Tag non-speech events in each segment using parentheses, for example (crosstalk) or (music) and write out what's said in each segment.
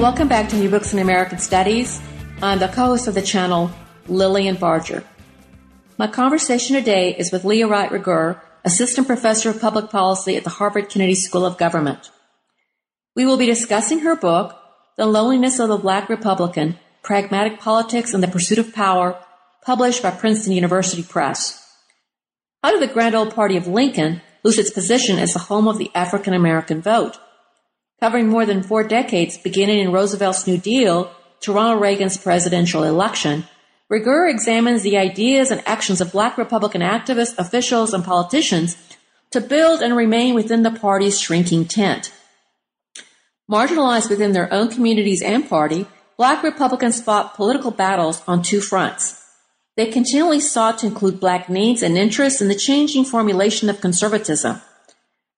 Welcome back to New Books in American Studies. I'm the co-host of the channel, Lillian Barger. My conversation today is with Leah Wright Rigueur, Assistant Professor of Public Policy at the Harvard Kennedy School of Government. We will be discussing her book, The Loneliness of the Black Republican, Pragmatic Politics and the Pursuit of Power, published by Princeton University Press. How did the grand old party of Lincoln lose its position as the home of the African American vote? Covering more than four decades, beginning in Roosevelt's New Deal to Ronald Reagan's presidential election, Rigueur examines the ideas and actions of black Republican activists, officials, and politicians to build and remain within the party's shrinking tent. Marginalized within their own communities and party, black Republicans fought political battles on two fronts. They continually sought to include black needs and interests in the changing formulation of conservatism.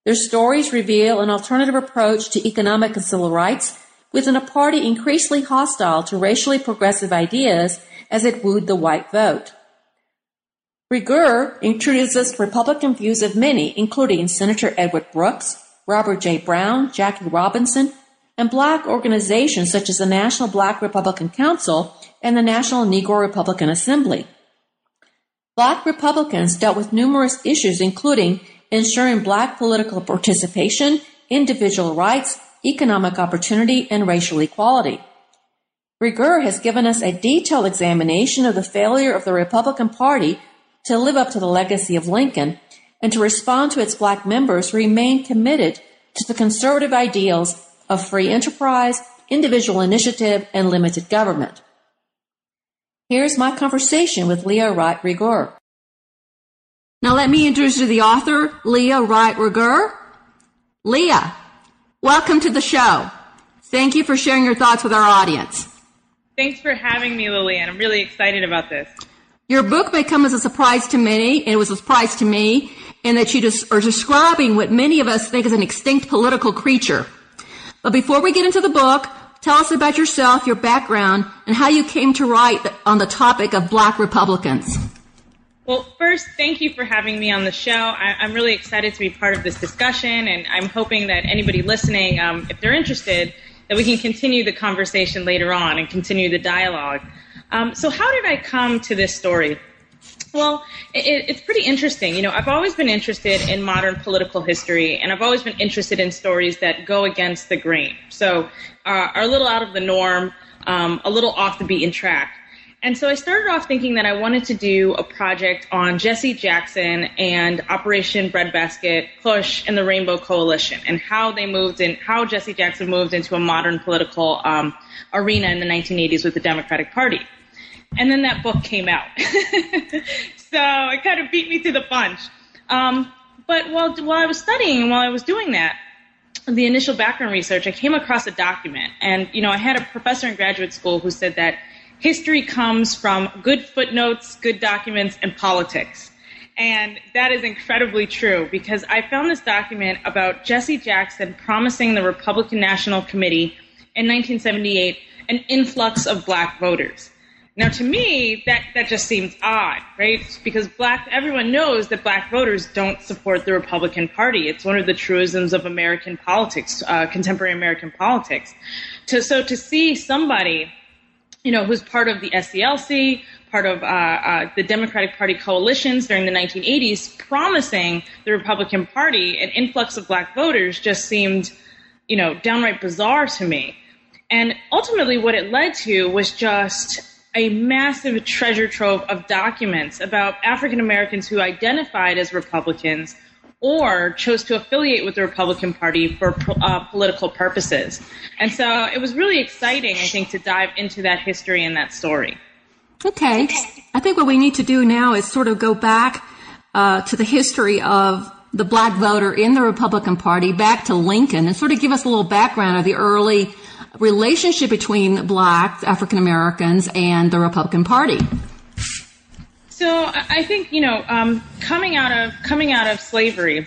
Their stories reveal an alternative approach to economic and civil rights within a party increasingly hostile to racially progressive ideas as it wooed the white vote. Rigueur introduces Republican views of many, including Senator Edward Brooks, Robert J. Brown, Jackie Robinson, and black organizations such as the National Black Republican Council and the National Negro Republican Assembly. Black Republicans dealt with numerous issues, including ensuring black political participation, individual rights, economic opportunity, and racial equality. Rigueur has given us a detailed examination of the failure of the Republican Party to live up to the legacy of Lincoln and to respond to its black members who remain committed to the conservative ideals of free enterprise, individual initiative, and limited government. Here's my conversation with Leah Wright Rigueur. Now let me introduce you to the author, Leah Wright Rigueur. Leah, welcome to the show. Thank you for sharing your thoughts with our audience. Thanks for having me, Lillian. I'm really excited about this. Your book may come as a surprise to many, and it was a surprise to me, in that you just are describing what many of us think is an extinct political creature. But before we get into the book, tell us about yourself, your background, and how you came to write on the topic of black Republicans. Well, first, thank you for having me on the show. I, am really excited to be part of this discussion, and I'm hoping that anybody listening, um, if they're interested, that we can continue the conversation later on and continue the dialogue. Um, so, how did I come to this story? Well, it, it's pretty interesting. You know, I've always been interested in modern political history, and I've always been interested in stories that go against the grain. So, uh, are a little out of the norm, um, a little off the beaten track. And so I started off thinking that I wanted to do a project on Jesse Jackson and Operation Breadbasket, Push, and the Rainbow Coalition, and how they moved in, how Jesse Jackson moved into a modern political um, arena in the 1980s with the Democratic Party. And then that book came out, (laughs) so it kind of beat me to the punch. Um, but while while I was studying while I was doing that, the initial background research, I came across a document, and you know, I had a professor in graduate school who said that history comes from good footnotes, good documents, and politics. And that is incredibly true because I found this document about Jesse Jackson promising the Republican National Committee in 1978 an influx of black voters. Now, to me, that, that just seems odd, right? Because black, everyone knows that black voters don't support the Republican Party. It's one of the truisms of American politics, uh, contemporary American politics. To, so to see somebody you know, who's part of the SCLC, part of uh, uh, the Democratic Party coalitions during the 1980s, promising the Republican Party an influx of black voters just seemed, you know, downright bizarre to me. And ultimately, what it led to was just a massive treasure trove of documents about African Americans who identified as Republicans or chose to affiliate with the Republican Party for uh, political purposes. And so it was really exciting, I think, to dive into that history and that story. Okay. I think what we need to do now is sort of go back uh, to the history of the black voter in the Republican Party, back to Lincoln, and sort of give us a little background of the early relationship between black African Americans and the Republican Party. So I think you know, um, coming out of coming out of slavery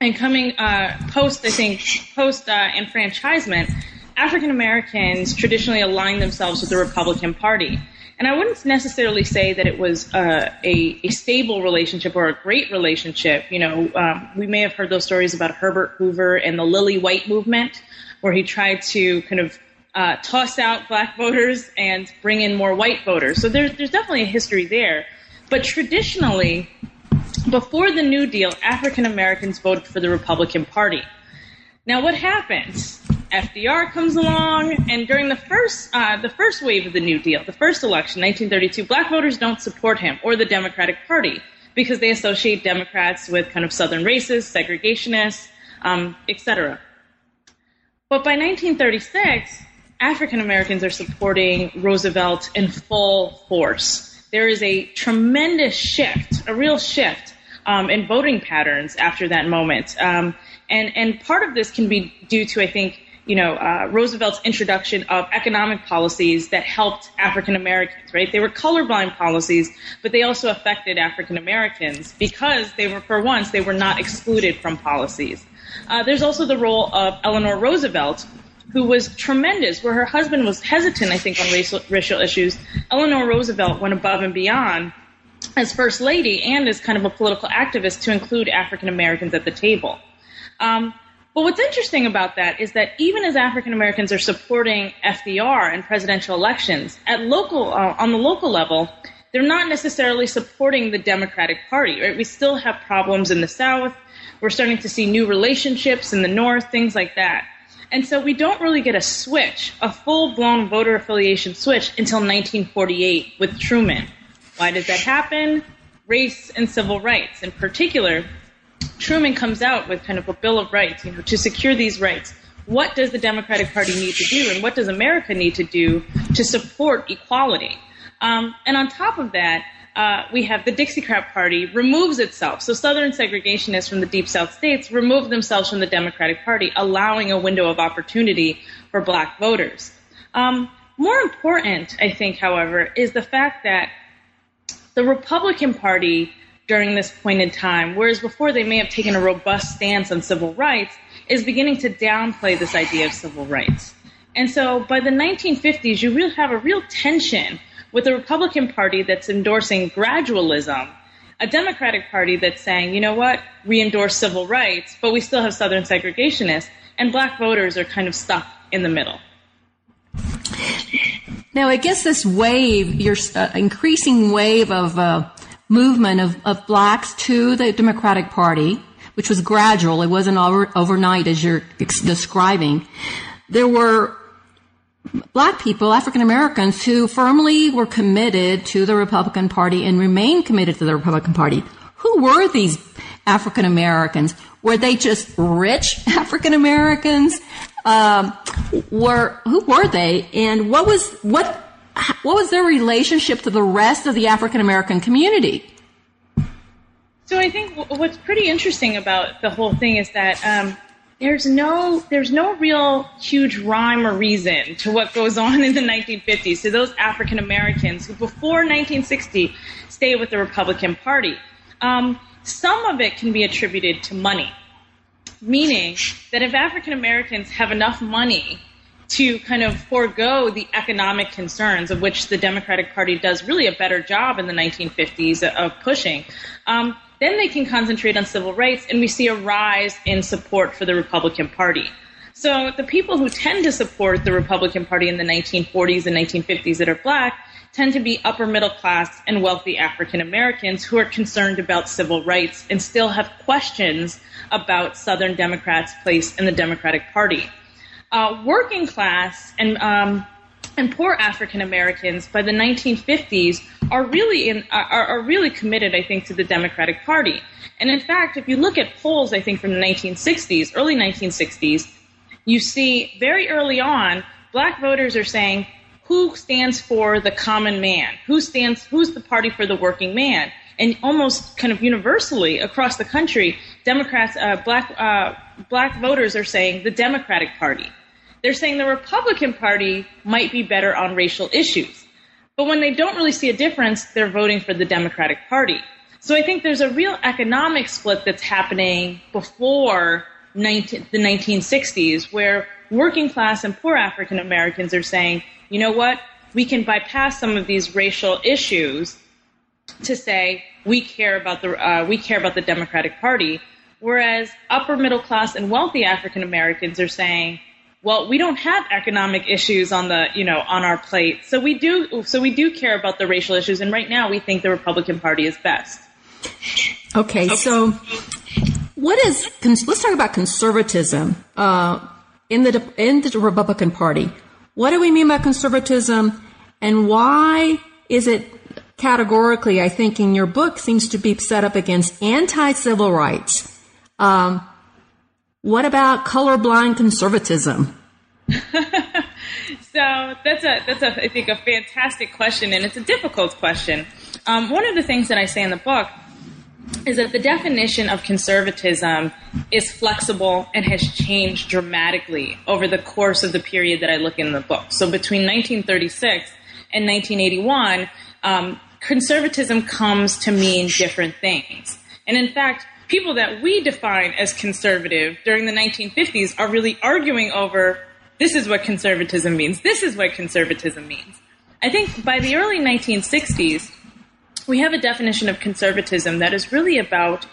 and coming uh, post, I think post uh, enfranchisement, African Americans traditionally aligned themselves with the Republican Party. And I wouldn't necessarily say that it was uh, a, a, stable relationship or a great relationship. You know, um, we may have heard those stories about Herbert Hoover and the Lily White movement, where he tried to kind of uh, toss out black voters and bring in more white voters. So there's there's definitely a history there. But traditionally, before the New Deal, African Americans voted for the Republican Party. Now, what happens? FDR comes along, and during the first uh, the first wave of the New Deal, the first election, 1932, black voters don't support him or the Democratic Party because they associate Democrats with kind of Southern racists, segregationists, um, etc. But by 1936, African Americans are supporting Roosevelt in full force. There is a tremendous shift, a real shift um, in voting patterns after that moment. Um, and, and part of this can be due to, I think, you know, uh, Roosevelt's introduction of economic policies that helped African Americans, right? They were colorblind policies, but they also affected African Americans because they were, for once, they were not excluded from policies. Uh, there's also the role of Eleanor Roosevelt, who was tremendous, where her husband was hesitant, I think, on racial, racial issues. Eleanor Roosevelt went above and beyond as First Lady and as kind of a political activist to include African Americans at the table. Um, but what's interesting about that is that even as African Americans are supporting FDR in presidential elections, at local uh, on the local level, they're not necessarily supporting the Democratic Party. Right? We still have problems in the South. We're starting to see new relationships in the North, things like that. And so we don't really get a switch, a full blown voter affiliation switch until 1948 with Truman. Why does that happen? Race and civil rights. In particular, Truman comes out with kind of a Bill of Rights, you know, to secure these rights. What does the Democratic Party need to do, and what does America need to do to support equality? Um, and on top of that, uh, we have the Dixiecrat Party removes itself. So Southern segregationists from the Deep South states remove themselves from the Democratic Party, allowing a window of opportunity for black voters. Um, more important, I think, however, is the fact that the Republican Party during this point in time, whereas before they may have taken a robust stance on civil rights, is beginning to downplay this idea of civil rights. And so by the 1950s, you really have a real tension with a Republican Party that's endorsing gradualism, a Democratic Party that's saying, you know what, we endorse civil rights, but we still have Southern segregationists, and black voters are kind of stuck in the middle. Now, I guess this wave, your uh, increasing wave of uh, movement of, of blacks to the Democratic Party, which was gradual, it wasn't over, overnight as you're describing. There were black people, African Americans, who firmly were committed to the Republican Party and remain committed to the Republican Party. Who were these African Americans? Were they just rich (laughs) African Americans? Um, were who were they, and what was what what was their relationship to the rest of the African American community? So I think what's pretty interesting about the whole thing is that um, there's no there's no real huge rhyme or reason to what goes on in the 1950s to those African Americans who before 1960 stayed with the Republican Party. Um, some of it can be attributed to money, meaning that if African Americans have enough money to kind of forego the economic concerns of which the Democratic Party does really a better job in the 1950s of pushing. Um, then they can concentrate on civil rights, and we see a rise in support for the Republican Party. So the people who tend to support the Republican Party in the 1940s and 1950s that are black tend to be upper middle class and wealthy African Americans who are concerned about civil rights and still have questions about Southern Democrats' place in the Democratic Party. Uh, working class and um, and poor African Americans by the 1950s are really in, are, are really committed, I think, to the Democratic Party. And in fact, if you look at polls, I think from the 1960s, early 1960s, you see very early on, black voters are saying, who stands for the common man? Who stands, who's the party for the working man? And almost kind of universally across the country, Democrats, uh, black, uh, black voters are saying the Democratic Party. They're saying the Republican Party might be better on racial issues. But when they don't really see a difference, they're voting for the Democratic Party. So I think there's a real economic split that's happening before 19, the 1960s where working class and poor African Americans are saying, you know what, we can bypass some of these racial issues to say we care about the uh, we care about the Democratic Party, whereas upper middle class and wealthy African Americans are saying well, we don't have economic issues on the, you know, on our plate. So we do, so we do care about the racial issues. And right now we think the Republican Party is best. Okay. okay. So what is, let's talk about conservatism, uh, in the, in the Republican Party. What do we mean by conservatism and why is it categorically, I think in your book seems to be set up against anti-civil rights? Um, what about colorblind conservatism? (laughs) so that's a that's a I think a fantastic question, and it's a difficult question. Um, one of the things that I say in the book is that the definition of conservatism is flexible and has changed dramatically over the course of the period that I look in the book. So between 1936 and 1981, um, conservatism comes to mean different things. And in fact, people that we define as conservative during the 1950s are really arguing over this is what conservatism means, this is what conservatism means. I think by the early 1960s, we have a definition of conservatism that is really about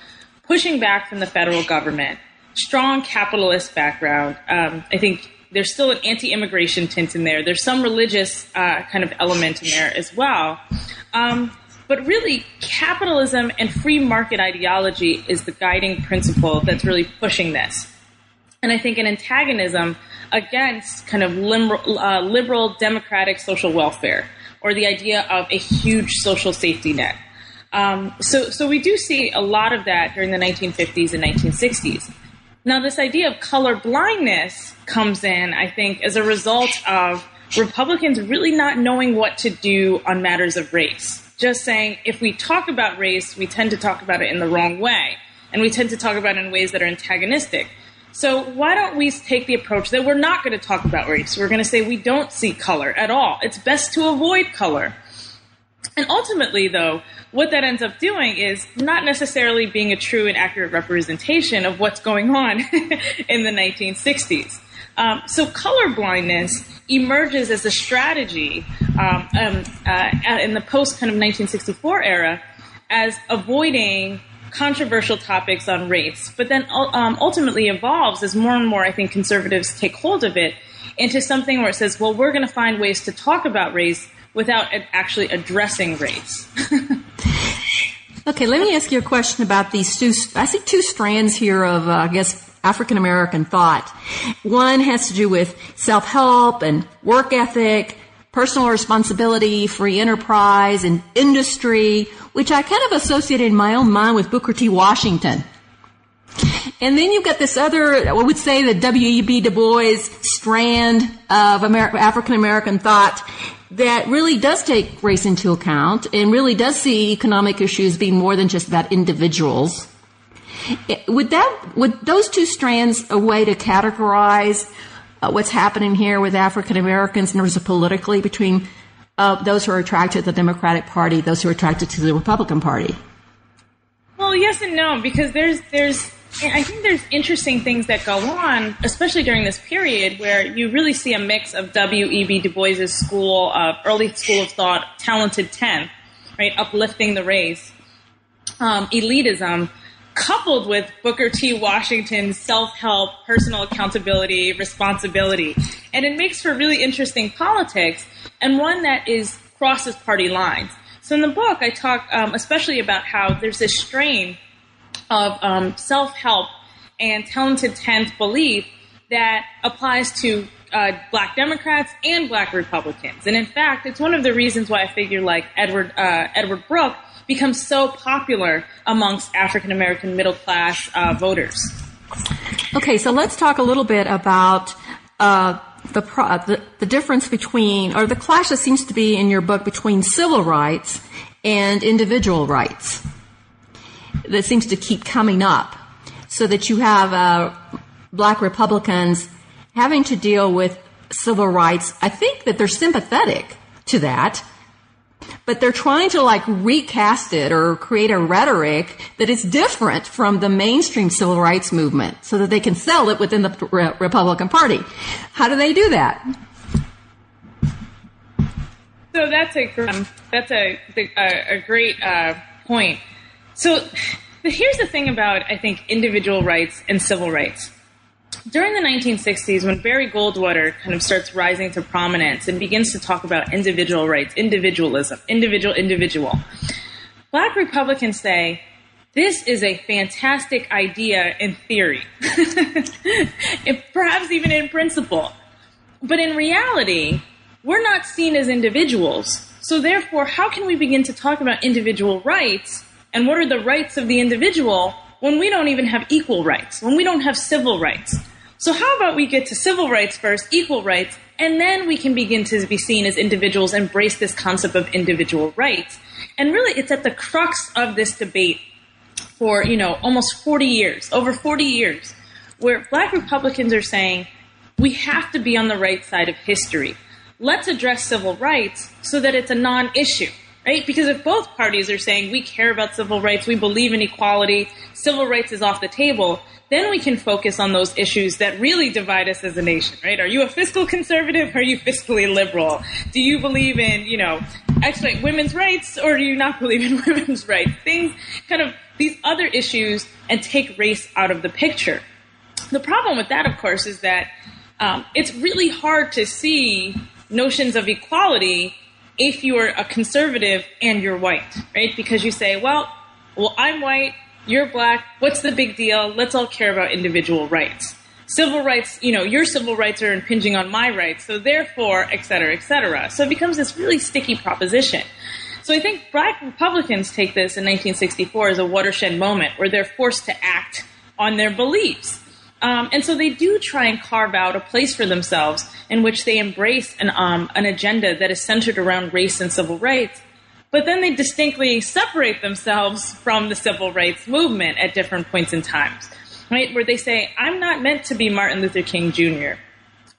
pushing back from the federal government, strong capitalist background. Um, I think there's still an anti-immigration tint in there. There's some religious uh, kind of element in there as well. Um, but really, capitalism and free market ideology is the guiding principle that's really pushing this. And I think an antagonism against kind of liberal, uh, liberal democratic social welfare or the idea of a huge social safety net. Um, so, so we do see a lot of that during the 1950s and 1960s. Now, this idea of color blindness comes in, I think, as a result of Republicans really not knowing what to do on matters of race just saying if we talk about race, we tend to talk about it in the wrong way. And we tend to talk about it in ways that are antagonistic. So why don't we take the approach that we're not going to talk about race? We're going to say we don't see color at all. It's best to avoid color. And ultimately, though, what that ends up doing is not necessarily being a true and accurate representation of what's going on (laughs) in the 1960s. Um, so color blindness emerges as a strategy um, um, uh, in the post kind of 1964 era as avoiding controversial topics on race, but then um, ultimately evolves as more and more, I think, conservatives take hold of it into something where it says, well, we're going to find ways to talk about race without actually addressing race. (laughs) okay, let me ask you a question about these two. I see two strands here of, uh, I guess, African American thought. One has to do with self help and work ethic, personal responsibility, free enterprise, and industry, which I kind of associated in my own mind with Booker T. Washington. And then you've got this other, I would say the W.E.B. Du Bois strand of African American thought that really does take race into account and really does see economic issues being more than just about individuals. Would that would those two strands a way to categorize uh, what's happening here with African Americans in terms of politically between uh, those who are attracted to the Democratic Party, those who are attracted to the Republican Party? Well, yes and no, because there's there's I think there's interesting things that go on, especially during this period where you really see a mix of W.E.B. Du Bois's school, of early school of thought, talented 10, right, uplifting the race, um, elitism, coupled with Booker T. Washington's self help, personal accountability, responsibility. And it makes for really interesting politics and one that is crosses party lines. So in the book, I talk um, especially about how there's this strain of um, self help and talented 10th belief that applies to uh, black Democrats and black Republicans. And in fact, it's one of the reasons why I figure like Edward, uh, Edward Brooke becomes so popular amongst African American middle class uh, voters. Okay, so let's talk a little bit about uh, the, pro- the, the difference between, or the clash that seems to be in your book between civil rights and individual rights. That seems to keep coming up, so that you have uh, black Republicans having to deal with civil rights. I think that they're sympathetic to that but they're trying to like recast it or create a rhetoric that is different from the mainstream civil rights movement so that they can sell it within the Re- Republican Party. How do they do that? So that's a um, that's a a, a great uh, point. So (sighs) here's the thing about I think individual rights and civil rights. During the 1960s, when Barry Goldwater kind of starts rising to prominence and begins to talk about individual rights, individualism, individual, individual, black Republicans say, this is a fantastic idea in theory, (laughs) perhaps even in principle. But in reality, we're not seen as individuals. So therefore, how can we begin to talk about individual rights and what are the rights of the individual when we don't even have equal rights, when we don't have civil rights? So how about we get to civil rights first, equal rights, and then we can begin to be seen as individuals, embrace this concept of individual rights. And really, it's at the crux of this debate for, you know, almost 40 years, over 40 years, where black Republicans are saying, we have to be on the right side of history. Let's address civil rights so that it's a non issue right? Because if both parties are saying we care about civil rights, we believe in equality, civil rights is off the table, then we can focus on those issues that really divide us as a nation, right? Are you a fiscal conservative? Are you fiscally liberal? Do you believe in, you know, actually women's rights or do you not believe in (laughs) women's rights? Things kind of these other issues and take race out of the picture. The problem with that, of course, is that um, it's really hard to see notions of equality if you are a conservative and you're white, right? Because you say, well, well, I'm white, you're black, what's the big deal? Let's all care about individual rights. Civil rights, you know, your civil rights are impinging on my rights, so therefore, et cetera, et cetera. So it becomes this really sticky proposition. So I think black Republicans take this in 1964 as a watershed moment where they're forced to act on their beliefs. Um, and so they do try and carve out a place for themselves in which they embrace an, um, an agenda that is centered around race and civil rights. But then they distinctly separate themselves from the civil rights movement at different points in times, right? Where they say, I'm not meant to be Martin Luther King Jr.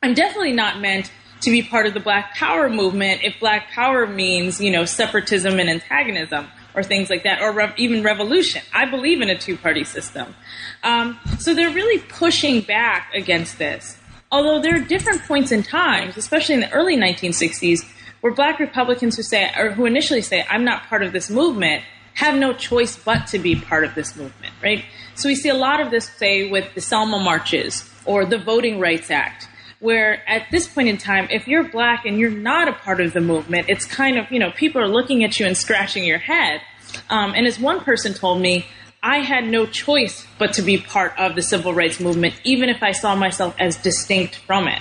I'm definitely not meant to be part of the Black Power movement if Black Power means, you know, separatism and antagonism or things like that, or even revolution. I believe in a two party system. Um, so they're really pushing back against this. Although there are different points in times, especially in the early 1960s, where black Republicans who say, or who initially say, I'm not part of this movement, have no choice but to be part of this movement, right? So we see a lot of this, say, with the Selma marches or the Voting Rights Act, where at this point in time, if you're black and you're not a part of the movement, it's kind of, you know, people are looking at you and scratching your head. Um, and as one person told me, I had no choice but to be part of the civil rights movement, even if I saw myself as distinct from it.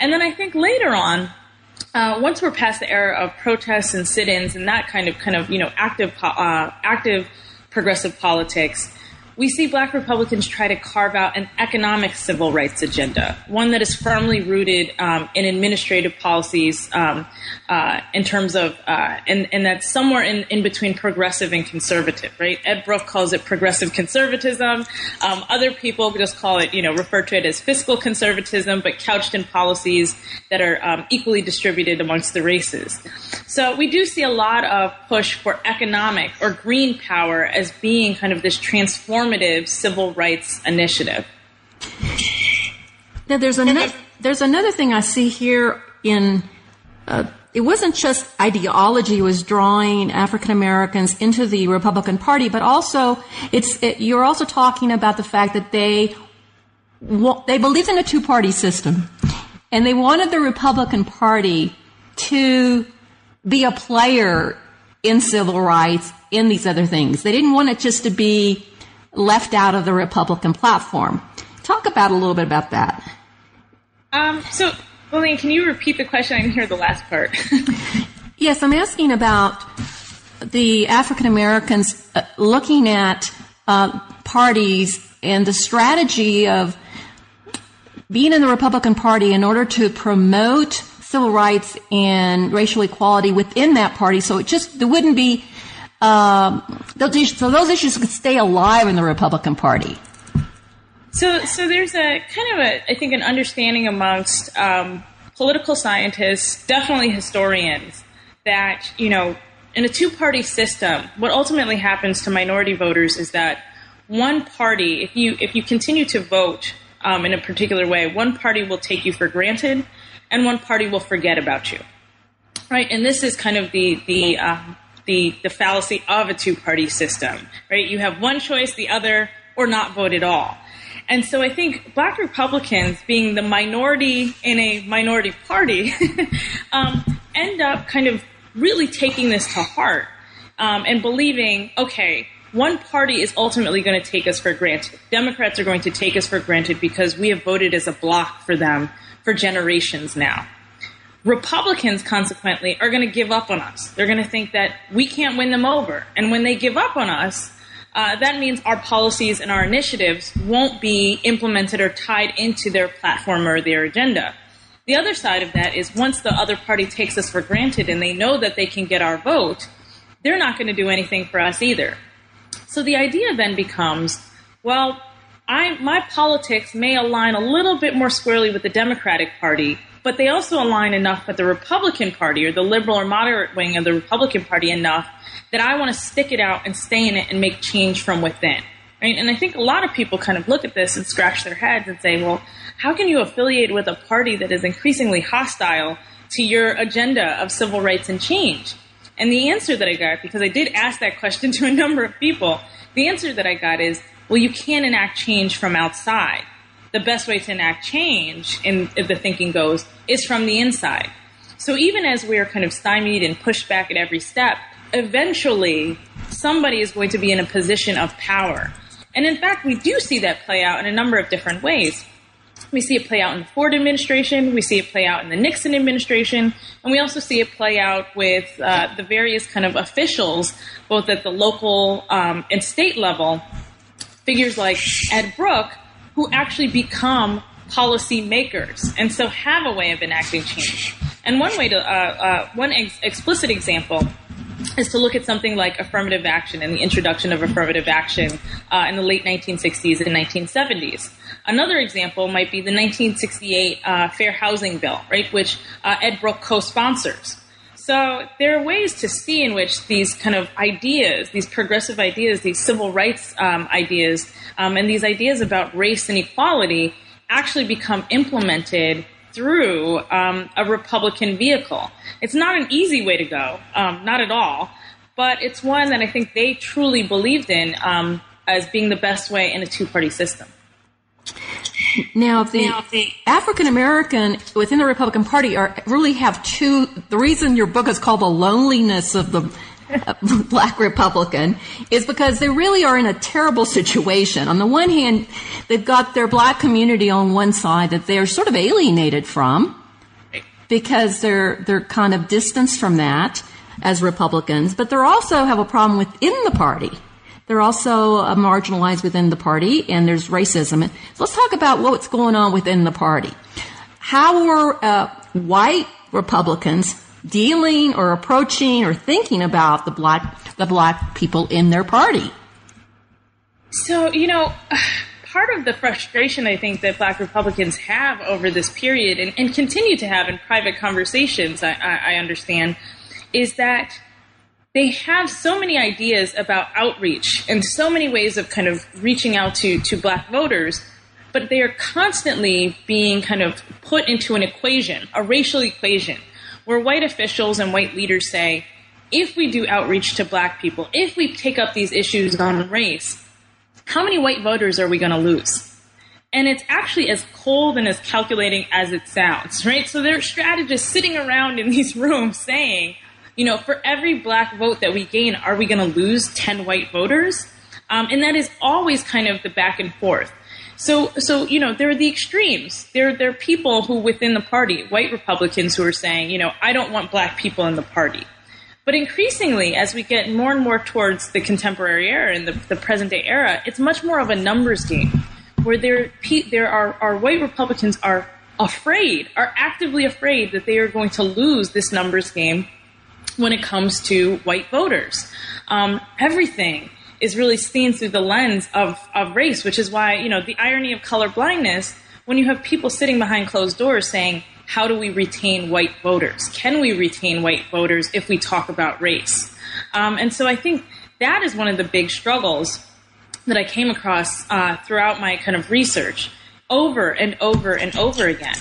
And then I think later on, uh, once we're past the era of protests and sit-ins and that kind of kind of you know active uh, active progressive politics, we see black Republicans try to carve out an economic civil rights agenda, one that is firmly rooted um, in administrative policies um, uh, in terms of, uh, and, and that's somewhere in, in between progressive and conservative, right? Ed Brooke calls it progressive conservatism. Um, other people just call it, you know, refer to it as fiscal conservatism, but couched in policies that are um, equally distributed amongst the races. So we do see a lot of push for economic or green power as being kind of this transformative transformative civil rights initiative. Now, there's another, there's another thing I see here in, uh, it wasn't just ideology was drawing African Americans into the Republican Party, but also it's, it, you're also talking about the fact that they, they believed in a two-party system and they wanted the Republican Party to be a player in civil rights, in these other things. They didn't want it just to be left out of the Republican platform. Talk about a little bit about that. Um, so, Lillian, can you repeat the question? I didn't hear the last part. (laughs) yes, I'm asking about the African Americans uh, looking at uh, parties and the strategy of being in the Republican Party in order to promote civil rights and racial equality within that party. So it just there wouldn't be um, so those issues could stay alive in the Republican Party. So, so there's a kind of a, I think, an understanding amongst um, political scientists, definitely historians, that you know, in a two-party system, what ultimately happens to minority voters is that one party, if you if you continue to vote um, in a particular way, one party will take you for granted, and one party will forget about you, right? And this is kind of the the um, the, the fallacy of a two party system, right? You have one choice, the other, or not vote at all. And so I think black Republicans, being the minority in a minority party, (laughs) um, end up kind of really taking this to heart um, and believing, okay, one party is ultimately going to take us for granted. Democrats are going to take us for granted because we have voted as a block for them for generations now. Republicans, consequently, are going to give up on us. They're going to think that we can't win them over. And when they give up on us, uh, that means our policies and our initiatives won't be implemented or tied into their platform or their agenda. The other side of that is once the other party takes us for granted and they know that they can get our vote, they're not going to do anything for us either. So the idea then becomes, well, I, my politics may align a little bit more squarely with the Democratic Party, but they also align enough with the Republican Party or the liberal or moderate wing of the Republican Party enough that I want to stick it out and stay in it and make change from within. Right? And I think a lot of people kind of look at this and scratch their heads and say, well, how can you affiliate with a party that is increasingly hostile to your agenda of civil rights and change? And the answer that I got, because I did ask that question (laughs) to a number of people, the answer that I got is, well, you can't enact change from outside the best way to enact change, in if the thinking goes, is from the inside. So even as we're kind of stymied and pushed back at every step, eventually somebody is going to be in a position of power. And in fact, we do see that play out in a number of different ways. We see it play out in the Ford administration, we see it play out in the Nixon administration, and we also see it play out with uh, the various kind of officials, both at the local um, and state level. Figures like Ed Brooke, who actually become policy makers and so have a way of enacting change. And one way to, uh, uh, one ex- explicit example is to look at something like affirmative action and the introduction of affirmative action uh, in the late 1960s and 1970s. Another example might be the 1968 uh, Fair Housing Bill, right, which uh, Ed Brooke co-sponsors. So there are ways to see in which these kind of ideas, these progressive ideas, these civil rights um, ideas, um, and these ideas about race and equality actually become implemented through um, a Republican vehicle. It's not an easy way to go, um, not at all, but it's one that I think they truly believed in um, as being the best way in a two party system. Now, the, the African American within the Republican Party are really have two. The reason your book is called "The Loneliness of the uh, (laughs) Black Republican" is because they really are in a terrible situation. On the one hand, they've got their black community on one side that they're sort of alienated from because they're they're kind of distanced from that as Republicans, but they also have a problem within the party they're also uh, marginalized within the party, and there's racism. So let's talk about what's going on within the party. How are uh, white Republicans dealing or approaching or thinking about the black the black people in their party? So you know. Part of the frustration I think that black Republicans have over this period and, and continue to have in private conversations, I, I, I understand, is that they have so many ideas about outreach and so many ways of kind of reaching out to, to black voters, but they are constantly being kind of put into an equation, a racial equation, where white officials and white leaders say, if we do outreach to black people, if we take up these issues on race, how many white voters are we going to lose? And it's actually as cold and as calculating as it sounds, right? So there are strategists sitting around in these (laughs) rooms saying, you know, for every black vote that we gain, are we going to lose 10 white voters? Um, and that is always kind of the back and forth. So, so you know, there are the extremes. There, there are people who within the party, white Republicans, who are saying, you know, I don't want black people in the party. But increasingly, as we get more and more towards the contemporary era and the, the present day era, it's much more of a numbers game, where there, there are, are white Republicans are afraid, are actively afraid that they are going to lose this numbers game when it comes to white voters. Um, everything is really seen through the lens of, of race, which is why, you know, the irony of color blindness, when you have people sitting behind closed doors saying, how do we retain white voters? Can we retain white voters if we talk about race? Um, and so I think that is one of the big struggles that I came across uh, throughout my kind of research over and over and over again.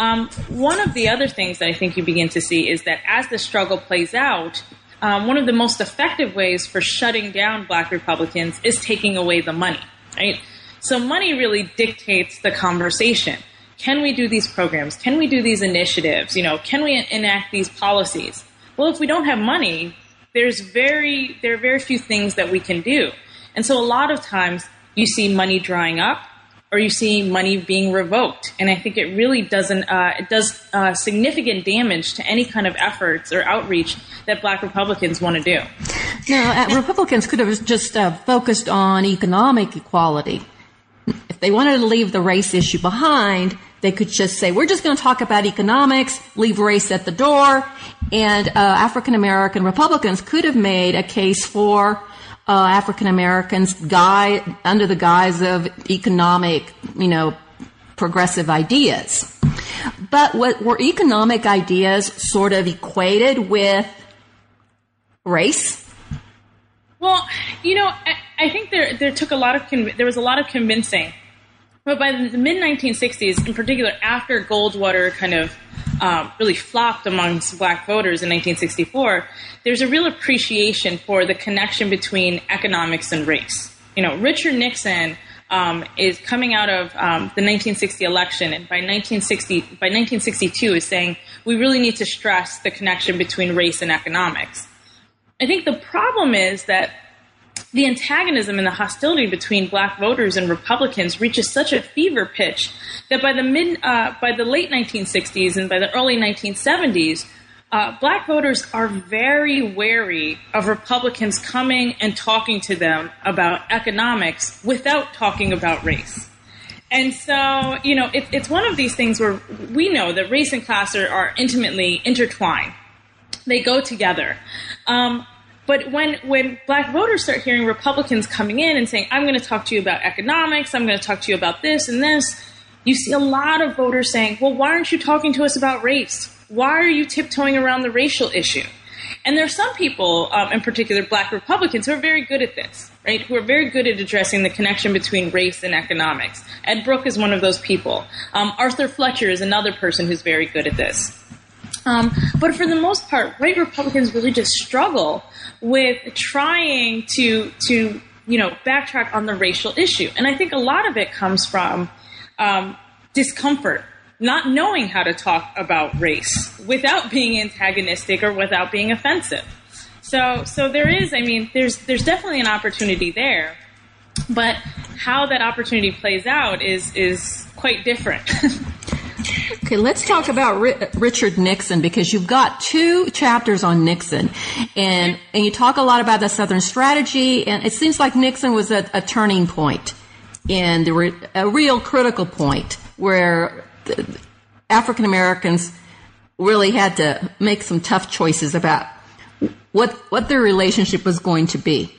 Um, one of the other things that I think you begin to see is that as the struggle plays out, um, one of the most effective ways for shutting down black Republicans is taking away the money, right? So money really dictates the conversation. Can we do these programs? Can we do these initiatives? You know, can we enact these policies? Well, if we don't have money, there's very there are very few things that we can do. And so a lot of times you see money drying up or you see money being revoked. And I think it really doesn't, uh, it does uh, significant damage to any kind of efforts or outreach that black Republicans want to do. No, uh, Republicans could have just uh, focused on economic equality. If they wanted to leave the race issue behind, they could just say, we're just going to talk about economics, leave race at the door. And uh, African American Republicans could have made a case for uh, African Americans guy under the guise of economic, you know, progressive ideas. But what were economic ideas sort of equated with race? Well, you know, I, I think there there took a lot of conv- there was a lot of convincing, but by the mid 1960s, in particular, after Goldwater kind of um, really flopped amongst black voters in 1964, there's a real appreciation for the connection between economics and race. You know, Richard Nixon um, is coming out of um, the 1960 election, and by 1960 by 1962 is saying we really need to stress the connection between race and economics. I think the problem is that the antagonism and the hostility between black voters and Republicans reaches such a fever pitch that by the mid, uh, by the late 1960s and by the early 1970s, uh, black voters are very wary of Republicans coming and talking to them about economics without talking about race. And so, you know, it, it's one of these things where we know that race and class are, are intimately intertwined. They go together. Um, but when, when black voters start hearing Republicans coming in and saying, I'm going to talk to you about economics, I'm going to talk to you about this and this, you see a lot of voters saying, well, why aren't you talking to us about race? Why are you tiptoeing around the racial issue? And there are some people, um, in particular black Republicans, who are very good at this, right? Who are very good at addressing the connection between race and economics. Ed Brooke is one of those people. Um, Arthur Fletcher is another person who's very good at this. Um, but for the most part, white Republicans really just struggle with trying to to you know backtrack on the racial issue, and I think a lot of it comes from um, discomfort, not knowing how to talk about race without being antagonistic or without being offensive. So so there is, I mean, there's there's definitely an opportunity there, but how that opportunity plays out is is quite different. (laughs) Okay, let's talk about Richard Nixon because you've got two chapters on Nixon, and and you talk a lot about the Southern strategy, and it seems like Nixon was a, a turning point, and there were a real critical point where African Americans really had to make some tough choices about what what their relationship was going to be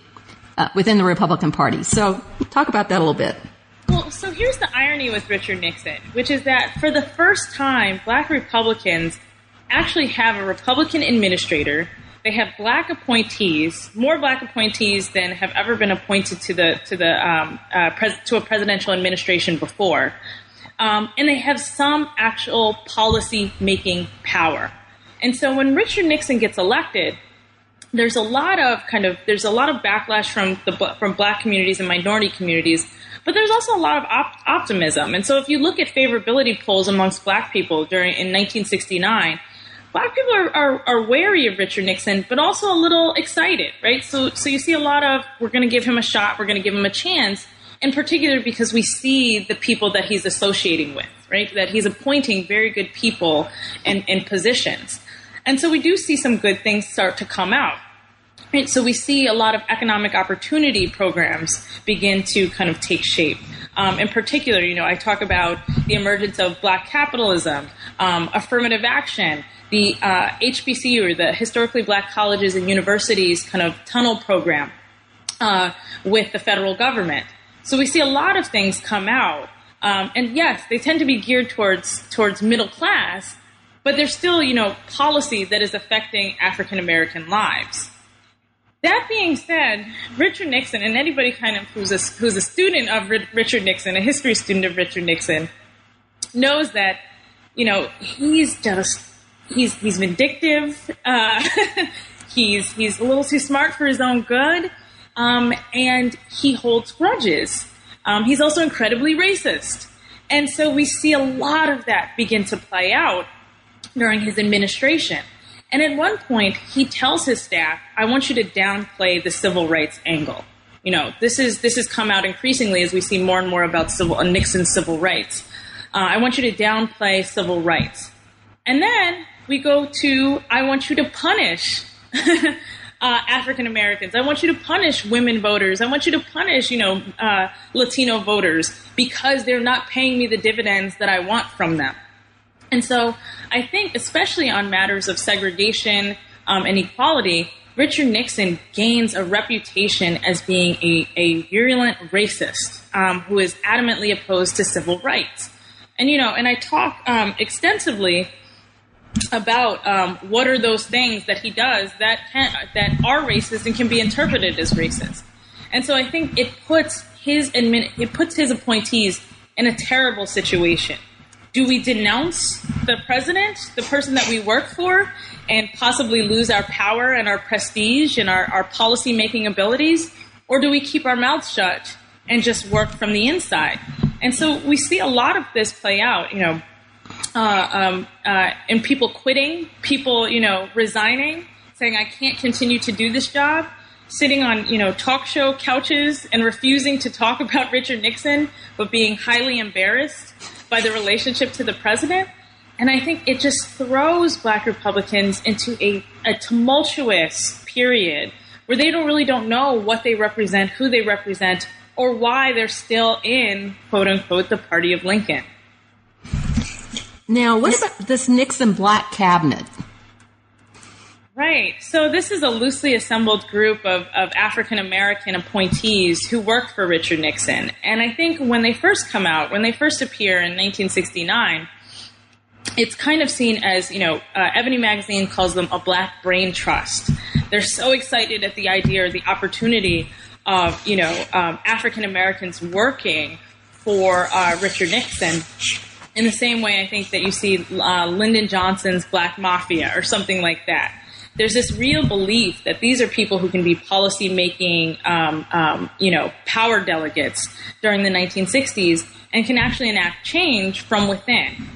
uh, within the Republican Party. So, talk about that a little bit. Well, so here's the irony with Richard Nixon, which is that for the first time, black Republicans actually have a Republican administrator. They have black appointees, more black appointees than have ever been appointed to the to the um, uh, pres- to a presidential administration before, um, and they have some actual policy making power. And so when Richard Nixon gets elected, there's a lot of kind of there's a lot of backlash from the from black communities and minority communities but there's also a lot of op- optimism. And so if you look at favorability polls amongst black people during in 1969, black people are, are, are wary of Richard Nixon, but also a little excited, right? So, so you see a lot of, we're going to give him a shot, we're going to give him a chance, in particular because we see the people that he's associating with, right? That he's appointing very good people in, in positions. And so we do see some good things start to come out. Right, so we see a lot of economic opportunity programs begin to kind of take shape. Um, in particular, you know, I talk about the emergence of black capitalism, um, affirmative action, the uh, HBCU or the historically black colleges and universities kind of tunnel program uh, with the federal government. So we see a lot of things come out, um, and yes, they tend to be geared towards towards middle class, but there's still you know policy that is affecting African American lives. That being said, Richard Nixon, and anybody kind of who's a, who's a student of Richard Nixon, a history student of Richard Nixon, knows that, you know, he's just, he's, he's vindictive. Uh, (laughs) he's, he's a little too smart for his own good. Um, and he holds grudges. Um, he's also incredibly racist. And so we see a lot of that begin to play out during his administration. And at one point, he tells his staff, I want you to downplay the civil rights angle. You know, this is this has come out increasingly as we see more and more about civil uh, Nixon's civil rights. Uh, I want you to downplay civil rights. And then we go to I want you to punish (laughs) uh, African Americans. I want you to punish women voters. I want you to punish, you know, uh, Latino voters because they're not paying me the dividends that I want from them. And so I think, especially on matters of segregation um, and equality, Richard Nixon gains a reputation as being a, a virulent racist um, who is adamantly opposed to civil rights. And, you know, and I talk um, extensively about um, what are those things that he does that can, that are racist and can be interpreted as racist. And so I think it puts his admin, it puts his appointees in a terrible situation. Do we denounce the president, the person that we work for, and possibly lose our power and our prestige and our, our policy making abilities? Or do we keep our mouths shut and just work from the inside? And so we see a lot of this play out, you know, uh, um, uh, and people quitting, people, you know, resigning, saying, I can't continue to do this job, sitting on, you know, talk show couches and refusing to talk (laughs) about Richard Nixon, but being highly embarrassed by the relationship to the president. And I think it just throws black Republicans into a, a tumultuous period where they don't really don't know what they represent, who they represent, or why they're still in quote unquote the party of Lincoln. Now, what about this Nixon Black Cabinet? Right. So this is a loosely assembled group of, of African American appointees who worked for Richard Nixon. And I think when they first come out, when they first appear in 1969, it's kind of seen as, you know, uh, Ebony Magazine calls them a black brain trust. They're so excited at the idea or the opportunity of, you know, um, African Americans working for uh, Richard Nixon in the same way I think that you see uh, Lyndon Johnson's Black Mafia or something like that. There's this real belief that these are people who can be policy making, um, um, you know, power delegates during the 1960s and can actually enact change from within.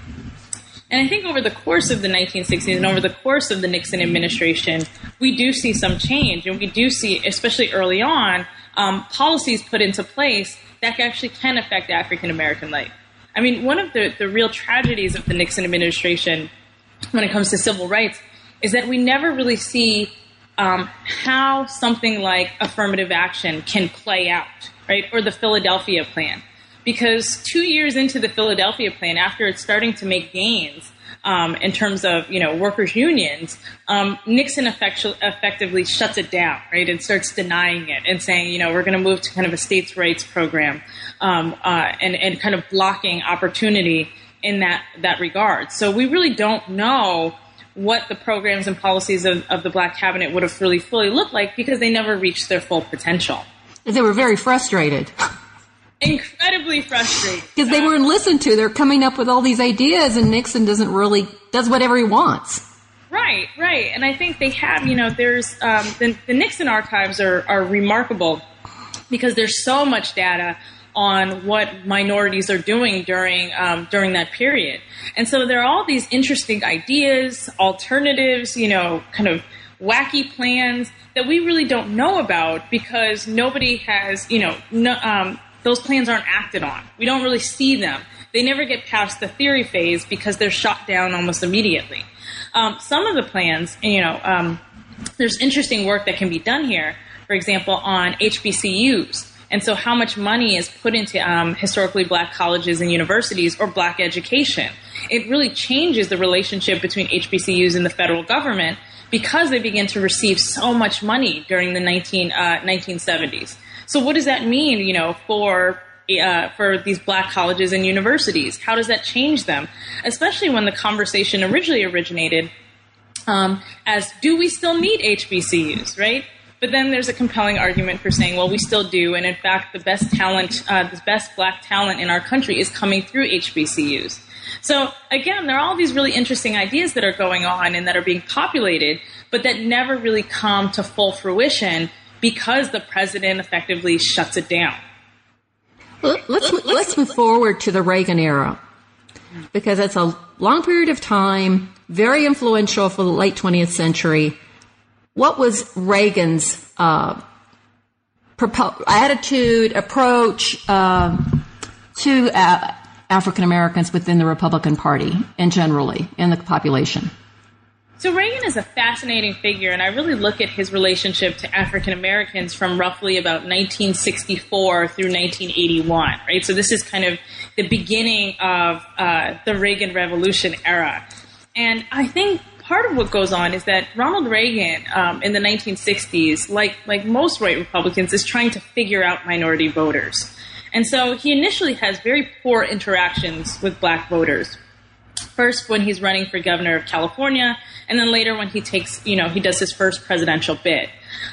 And I think over the course of the 1960s and over the course of the Nixon administration, we do see some change, and we do see, especially early on, um, policies put into place that actually can affect African American life. I mean, one of the, the real tragedies of the Nixon administration when it comes to civil rights is that we never really see um, how something like affirmative action can play out, right? Or the Philadelphia plan. Because two years into the Philadelphia plan, after it's starting to make gains, um, in terms of you know workers unions, um, Nixon effectively shuts it down, right, and starts denying it and saying, you know, we're going to move to kind of a states' rights program, um, uh, and and kind of blocking opportunity in that that regard. So we really don't know what the programs and policies of, of the Black Cabinet would have really fully looked like because they never reached their full potential. They were very frustrated. incredibly frustrated. because they weren't listened to. They're coming up with all these ideas, and Nixon doesn't really does whatever he wants. Right, right, and I think they have. You know, there's um, the, the Nixon archives are are remarkable because there's so much data on what minorities are doing during um, during that period, and so there are all these interesting ideas, alternatives, you know, kind of wacky plans that we really don't know about because nobody has, you know, no, um, those plans aren't acted on. We don't really see them. They never get past the theory phase because they're shot down almost immediately. Um, some of the plans, you know, um, there's interesting work that can be done here. For example, on HBCUs. And so, how much money is put into um, historically black colleges and universities or black education? It really changes the relationship between HBCUs and the federal government because they begin to receive so much money during the 19, uh, 1970s. So what does that mean, you know, for uh, for these black colleges and universities? How does that change them? Especially when the conversation originally originated um, as, do we still need HBCUs, right? But then there's a compelling argument for saying, well, we still do, and in fact, the best talent, uh, the best black talent in our country is coming through HBCUs. So again, there are all these really interesting ideas that are going on and that are being populated, but that never really come to full fruition because the president effectively shuts it down. let's let's move forward to the Reagan era because it's a long period of time, very influential for the late 20th century. What was Reagan's uh, propo- attitude, approach uh, to uh, African Americans within the Republican Party and generally in the population? So Reagan is a fascinating figure, and I really look at his relationship to African Americans from roughly about 1964 through 1981, right? So this is kind of the beginning of uh, the Reagan Revolution era. And I think part of what goes on is that Ronald Reagan um, in the 1960s, like like most white Republicans, is trying to figure out minority voters. And so he initially has very poor interactions with black voters. First, when he's running for governor of California, and then later when he takes, you know, he does his first presidential bid,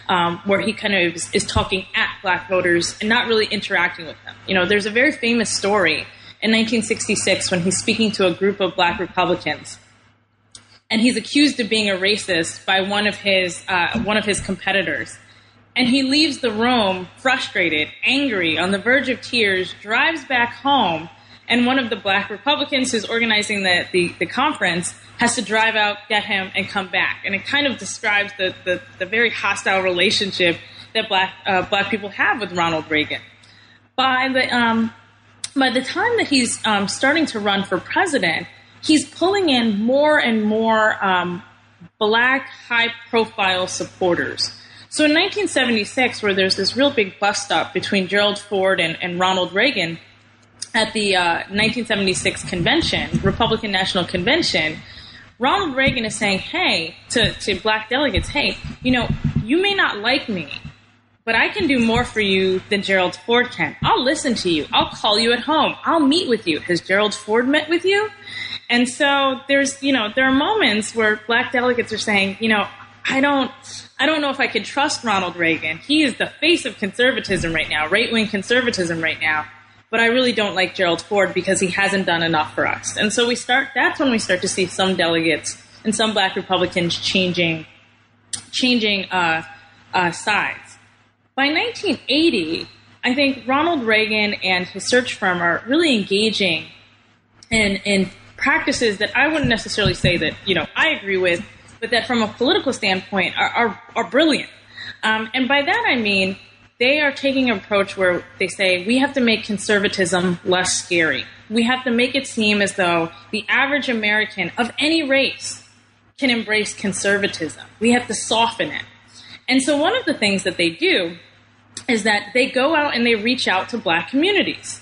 um, where he kind of is, is talking at black voters and not really interacting with them. You know, there's a very famous story in 1966 when he's speaking to a group of black Republicans and he's accused of being a racist by one of his uh, one of his competitors. And he leaves the room frustrated, angry, on the verge of tears, drives back home, and one of the black Republicans who's organizing the, the, the conference has to drive out, get him, and come back. And it kind of describes the, the, the very hostile relationship that black uh, black people have with Ronald Reagan. By the um, by the time that he's um, starting to run for president, he's pulling in more and more um, black high profile supporters. So in 1976, where there's this real big bust up between Gerald Ford and, and Ronald Reagan at the uh, 1976 convention, Republican National Convention, Ronald Reagan is saying, hey, to, to black delegates, hey, you know, you may not like me, but I can do more for you than Gerald Ford can. I'll listen to you. I'll call you at home. I'll meet with you. Has Gerald Ford met with you? And so there's, you know, there are moments where black delegates are saying, you know, I don't, I don't know if I can trust Ronald Reagan. He is the face of conservatism right now, right wing conservatism right now. But I really don't like Gerald Ford because he hasn't done enough for us. And so we start, that's when we start to see some delegates and some black Republicans changing, changing, uh, uh, sides. By 1980, I think Ronald Reagan and his search firm are really engaging in, in practices that I wouldn't necessarily say that you know I agree with, but that from a political standpoint are are, are brilliant. Um, and by that I mean they are taking an approach where they say we have to make conservatism less scary. We have to make it seem as though the average American of any race can embrace conservatism. We have to soften it. And so one of the things that they do is that they go out and they reach out to black communities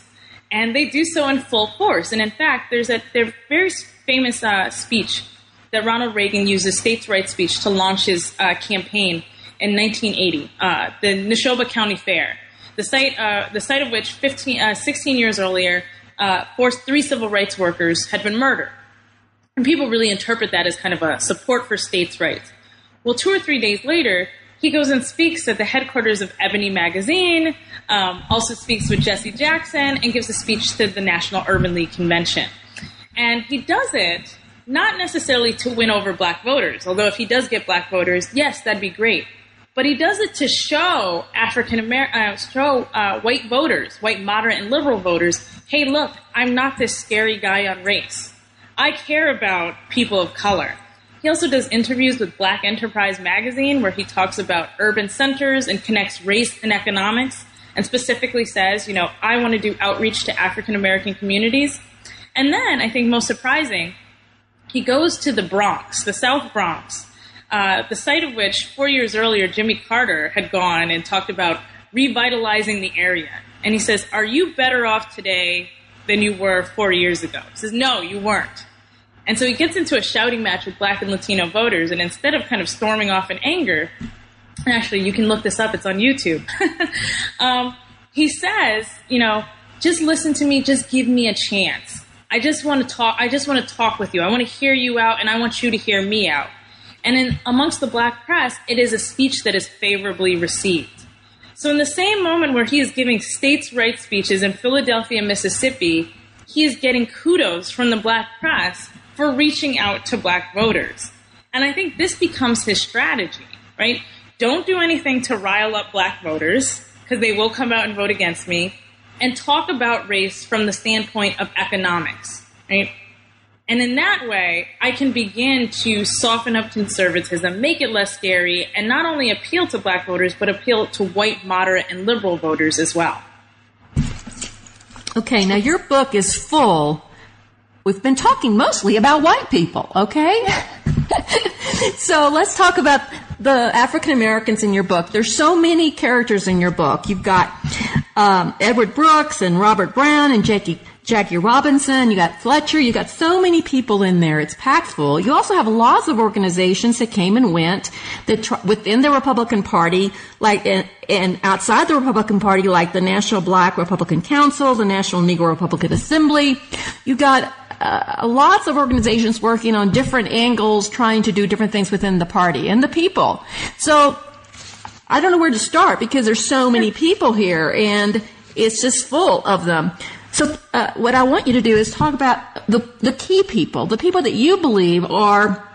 and they do so in full force. And in fact, there's a their very famous uh, speech that Ronald Reagan used, a states' rights speech, to launch his uh, campaign in 1980, uh, the Neshoba County Fair, the site uh, the site of which 15, uh, 16 years earlier, uh, four, three civil rights workers had been murdered. And people really interpret that as kind of a support for states' rights. Well, two or three days later, he goes and speaks at the headquarters of Ebony Magazine, um, also speaks with Jesse Jackson, and gives a speech to the National Urban League Convention. And he does it not necessarily to win over black voters, although if he does get black voters, yes, that'd be great. But he does it to show African American, uh, show uh, white voters, white moderate and liberal voters, hey, look, I'm not this scary guy on race. I care about people of color. He also does interviews with Black Enterprise Magazine where he talks about urban centers and connects race and economics and specifically says, you know, I want to do outreach to African American communities. And then, I think most surprising, he goes to the Bronx, the South Bronx, uh, the site of which four years earlier Jimmy Carter had gone and talked about revitalizing the area. And he says, Are you better off today than you were four years ago? He says, No, you weren't. And so he gets into a shouting match with black and Latino voters, and instead of kind of storming off in anger, actually, you can look this up, it's on YouTube. (laughs) um, he says, you know, just listen to me, just give me a chance. I just want to talk, I just want to talk with you. I want to hear you out, and I want you to hear me out. And in, amongst the black press, it is a speech that is favorably received. So, in the same moment where he is giving states' rights speeches in Philadelphia, Mississippi, he is getting kudos from the black press for reaching out to black voters. And I think this becomes his strategy, right? Don't do anything to rile up black voters because they will come out and vote against me. and talk about race from the standpoint of economics, right? And in that way, I can begin to soften up conservatism, make it less scary, and not only appeal to black voters, but appeal to white, moderate, and liberal voters as well. Okay, now your book is full. We've been talking mostly about white people, okay? (laughs) so let's talk about the African Americans in your book. There's so many characters in your book. You've got um, Edward Brooks and Robert Brown and Jackie Jackie Robinson, you got Fletcher, you got so many people in there. It's packed full. You also have lots of organizations that came and went that tr- within the Republican Party, like and, and, outside the Republican Party, like the National Black Republican Council, the National Negro Republican Assembly. You got uh, lots of organizations working on different angles, trying to do different things within the party and the people. So I don't know where to start because there's so many people here and it's just full of them. So, uh, what I want you to do is talk about the, the key people, the people that you believe are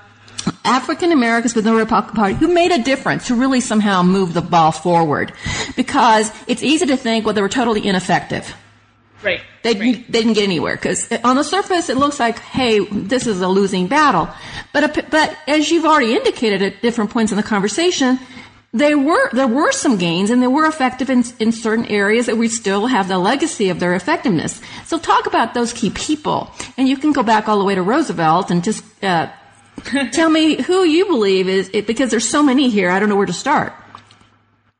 African Americans within the Republican Party who made a difference, who really somehow moved the ball forward. Because it's easy to think, well, they were totally ineffective. Right. They, right. Didn't, they didn't get anywhere because on the surface it looks like, hey, this is a losing battle. But, but as you've already indicated at different points in the conversation, they were there were some gains and they were effective in, in certain areas that we still have the legacy of their effectiveness. So talk about those key people, and you can go back all the way to Roosevelt and just uh, (laughs) tell me who you believe is it, because there's so many here. I don't know where to start.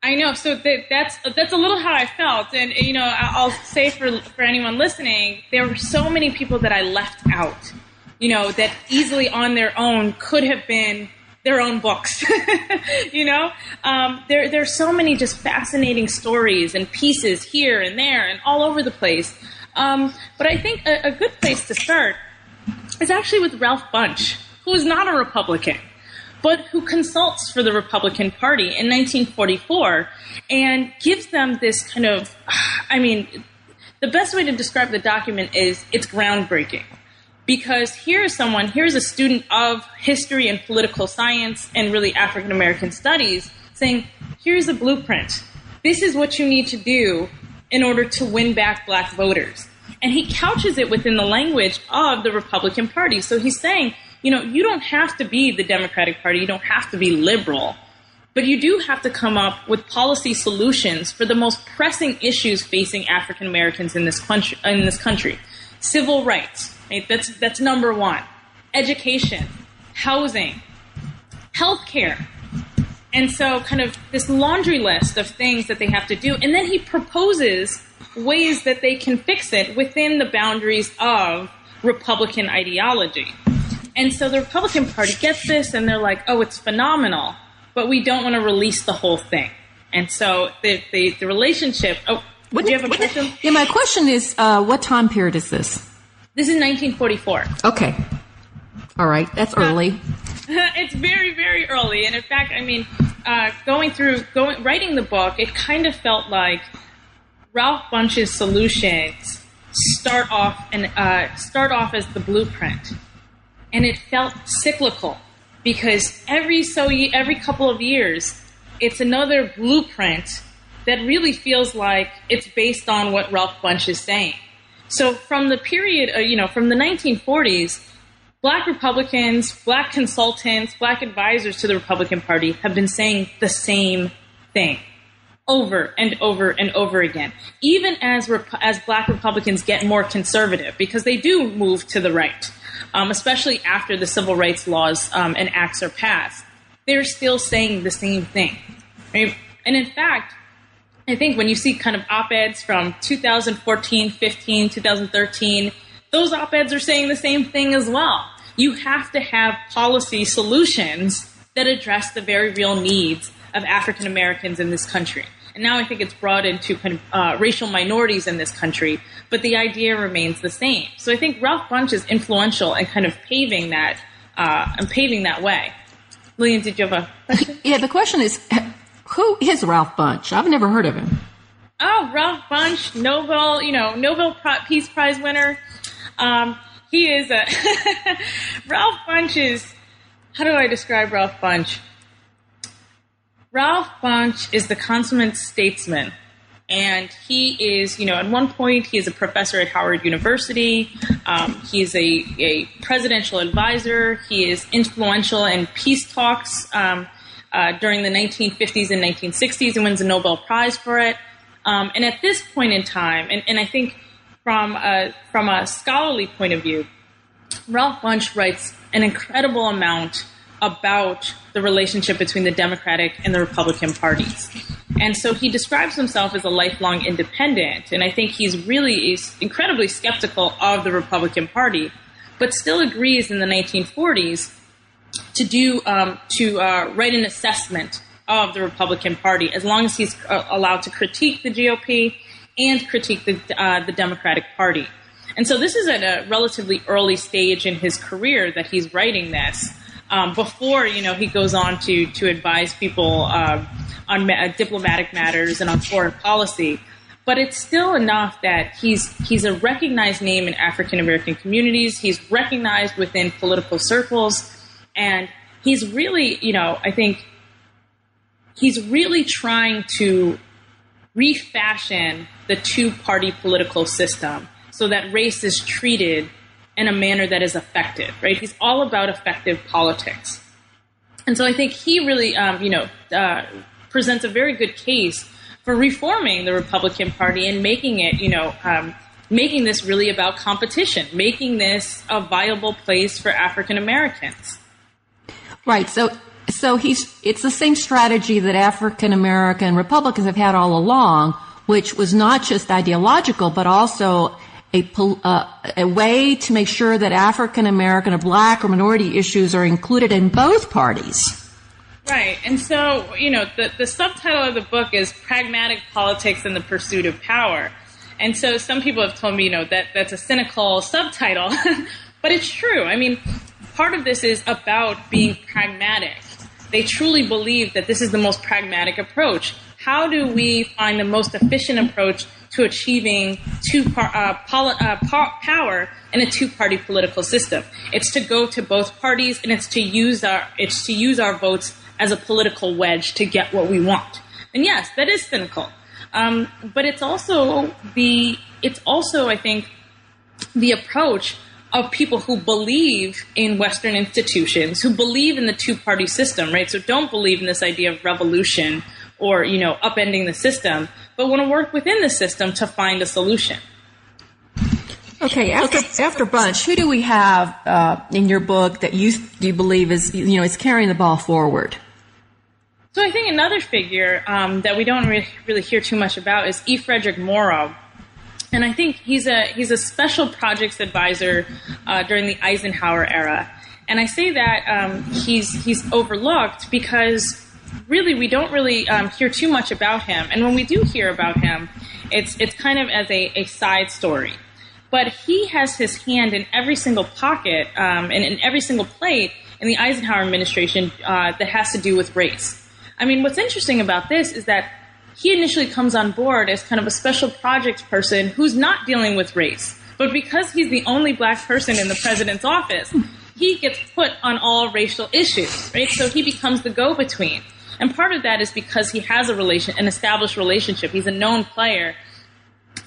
I know. So that, that's that's a little how I felt, and you know, I'll say for for anyone listening, there were so many people that I left out. You know, that easily on their own could have been their own books. (laughs) you know, um, there there's so many just fascinating stories and pieces here and there and all over the place. Um, but I think a, a good place to start is actually with Ralph Bunche, who is not a Republican but who consults for the Republican Party in 1944 and gives them this kind of, I mean, the best way to describe the document is it's groundbreaking because here's someone, here's a student of history and political science and really African American studies saying, here's a blueprint. This is what you need to do in order to win back black voters. And he couches it within the language of the Republican Party. So he's saying, you know, you don't have to be the Democratic Party, you don't have to be liberal, but you do have to come up with policy solutions for the most pressing issues facing African Americans in this country. In this country, civil rights, Right? That's that's number one. Education, housing, healthcare. And so kind of this laundry list of things that they have to do. And then he proposes ways that they can fix it within the boundaries of Republican ideology. And so the Republican Party gets this and they're like, oh, it's phenomenal, but we don't want to release the whole thing. And so the, the, the relationship. Oh, what, you have a question? Yeah, my question is uh, what time period is this? This is 1944. Okay. All right. That's early. (laughs) it's very, very early. And in fact, I mean, uh, going through, going, writing the book, it kind of felt like Ralph Bunche's solutions start off and uh, start off as the blueprint, and it felt cyclical because every so every couple of years, it's another blueprint that really feels like it's based on what Ralph Bunche is saying. So from the period, uh, you know, from the 1940s, black Republicans, black consultants, black advisors to the Republican Party have been saying the same thing over and over and over again. Even as as black Republicans get more conservative, because they do move to the right, um, especially after the civil rights laws um, and acts are passed, they're still saying the same thing. Right? And in fact, I think when you see kind of op eds from 2014, 15, 2013, those op eds are saying the same thing as well. You have to have policy solutions that address the very real needs of African Americans in this country. And now I think it's brought into kind of uh, racial minorities in this country, but the idea remains the same. So I think Ralph Bunche is influential in kind of paving that uh, and paving that way. Lillian, did you have a question? (laughs) Yeah, the question is who is Ralph Bunche? I've never heard of him. Oh, Ralph Bunche, Nobel, you know, Nobel Peace Prize winner. Um, he is a (laughs) Ralph Bunche is. How do I describe Ralph Bunche? Ralph Bunche is the consummate statesman And he is, you know, at one point he is a professor at Howard University. Um, he is a, a presidential advisor. He is influential in peace talks um, uh, during the 1950s and 1960s and wins a Nobel Prize for it. Um, and at this point in time, and, and I think from a, from a scholarly point of view, Ralph Bunche writes an incredible amount about the relationship between the Democratic and the Republican parties. And so he describes himself as a lifelong independent. And I think he's really incredibly skeptical of the Republican Party, but still agrees in the 1940s to do um, to uh, write an assessment of the Republican Party as long as he's uh, allowed to critique the GOP and critique the uh, the Democratic Party. And so this is at a relatively early stage in his career that he's writing this. Um, before you know he goes on to to advise people uh, on ma- diplomatic matters and on foreign policy. But it's still enough that he's he's a recognized name in African American communities. He's recognized within political circles, and he's really, you know, I think he's really trying to refashion the two party political system so that race is treated in a manner that is effective, right? He's all about effective politics. And so I think he really, um, you know, uh, presents a very good case for reforming the Republican Party and making it, you know, um, making this really about competition, making this a viable place for African Americans. Right. So, so he's, it's the same strategy that African American Republicans have had all along, which was not just ideological, but also a, uh, a way to make sure that African American or black or minority issues are included in both parties. Right. And so, you know, the, the subtitle of the book is Pragmatic Politics and the Pursuit of Power. And so some people have told me, you know, that that's a cynical subtitle, (laughs) but it's true. I mean, part of this is about being pragmatic. They truly believe that this is the most pragmatic approach. How do we find the most efficient approach to achieving two par- uh, uh, power in a two-party political system? It's to go to both parties, and it's to use our it's to use our votes as a political wedge to get what we want. And yes, that is cynical. Um, but it's also the it's also I think the approach of people who believe in Western institutions, who believe in the two party system, right? So don't believe in this idea of revolution or you know upending the system, but want to work within the system to find a solution. Okay, after after Bunche, who do we have uh, in your book that you you believe is you know is carrying the ball forward? So I think another figure um, that we don't re- really hear too much about is E. Frederick Morrow. And I think he's a he's a special projects advisor uh, during the Eisenhower era. And I say that um, he's he's overlooked because really we don't really um, hear too much about him. And when we do hear about him, it's it's kind of as a, a side story. But he has his hand in every single pocket um, and in every single plate in the Eisenhower administration uh, that has to do with race. I mean, what's interesting about this is that he initially comes on board as kind of a special projects person who's not dealing with race. But because he's the only black person in the president's office, he gets put on all racial issues, right? So he becomes the go-between. And part of that is because he has a relation, an established relationship. He's a known player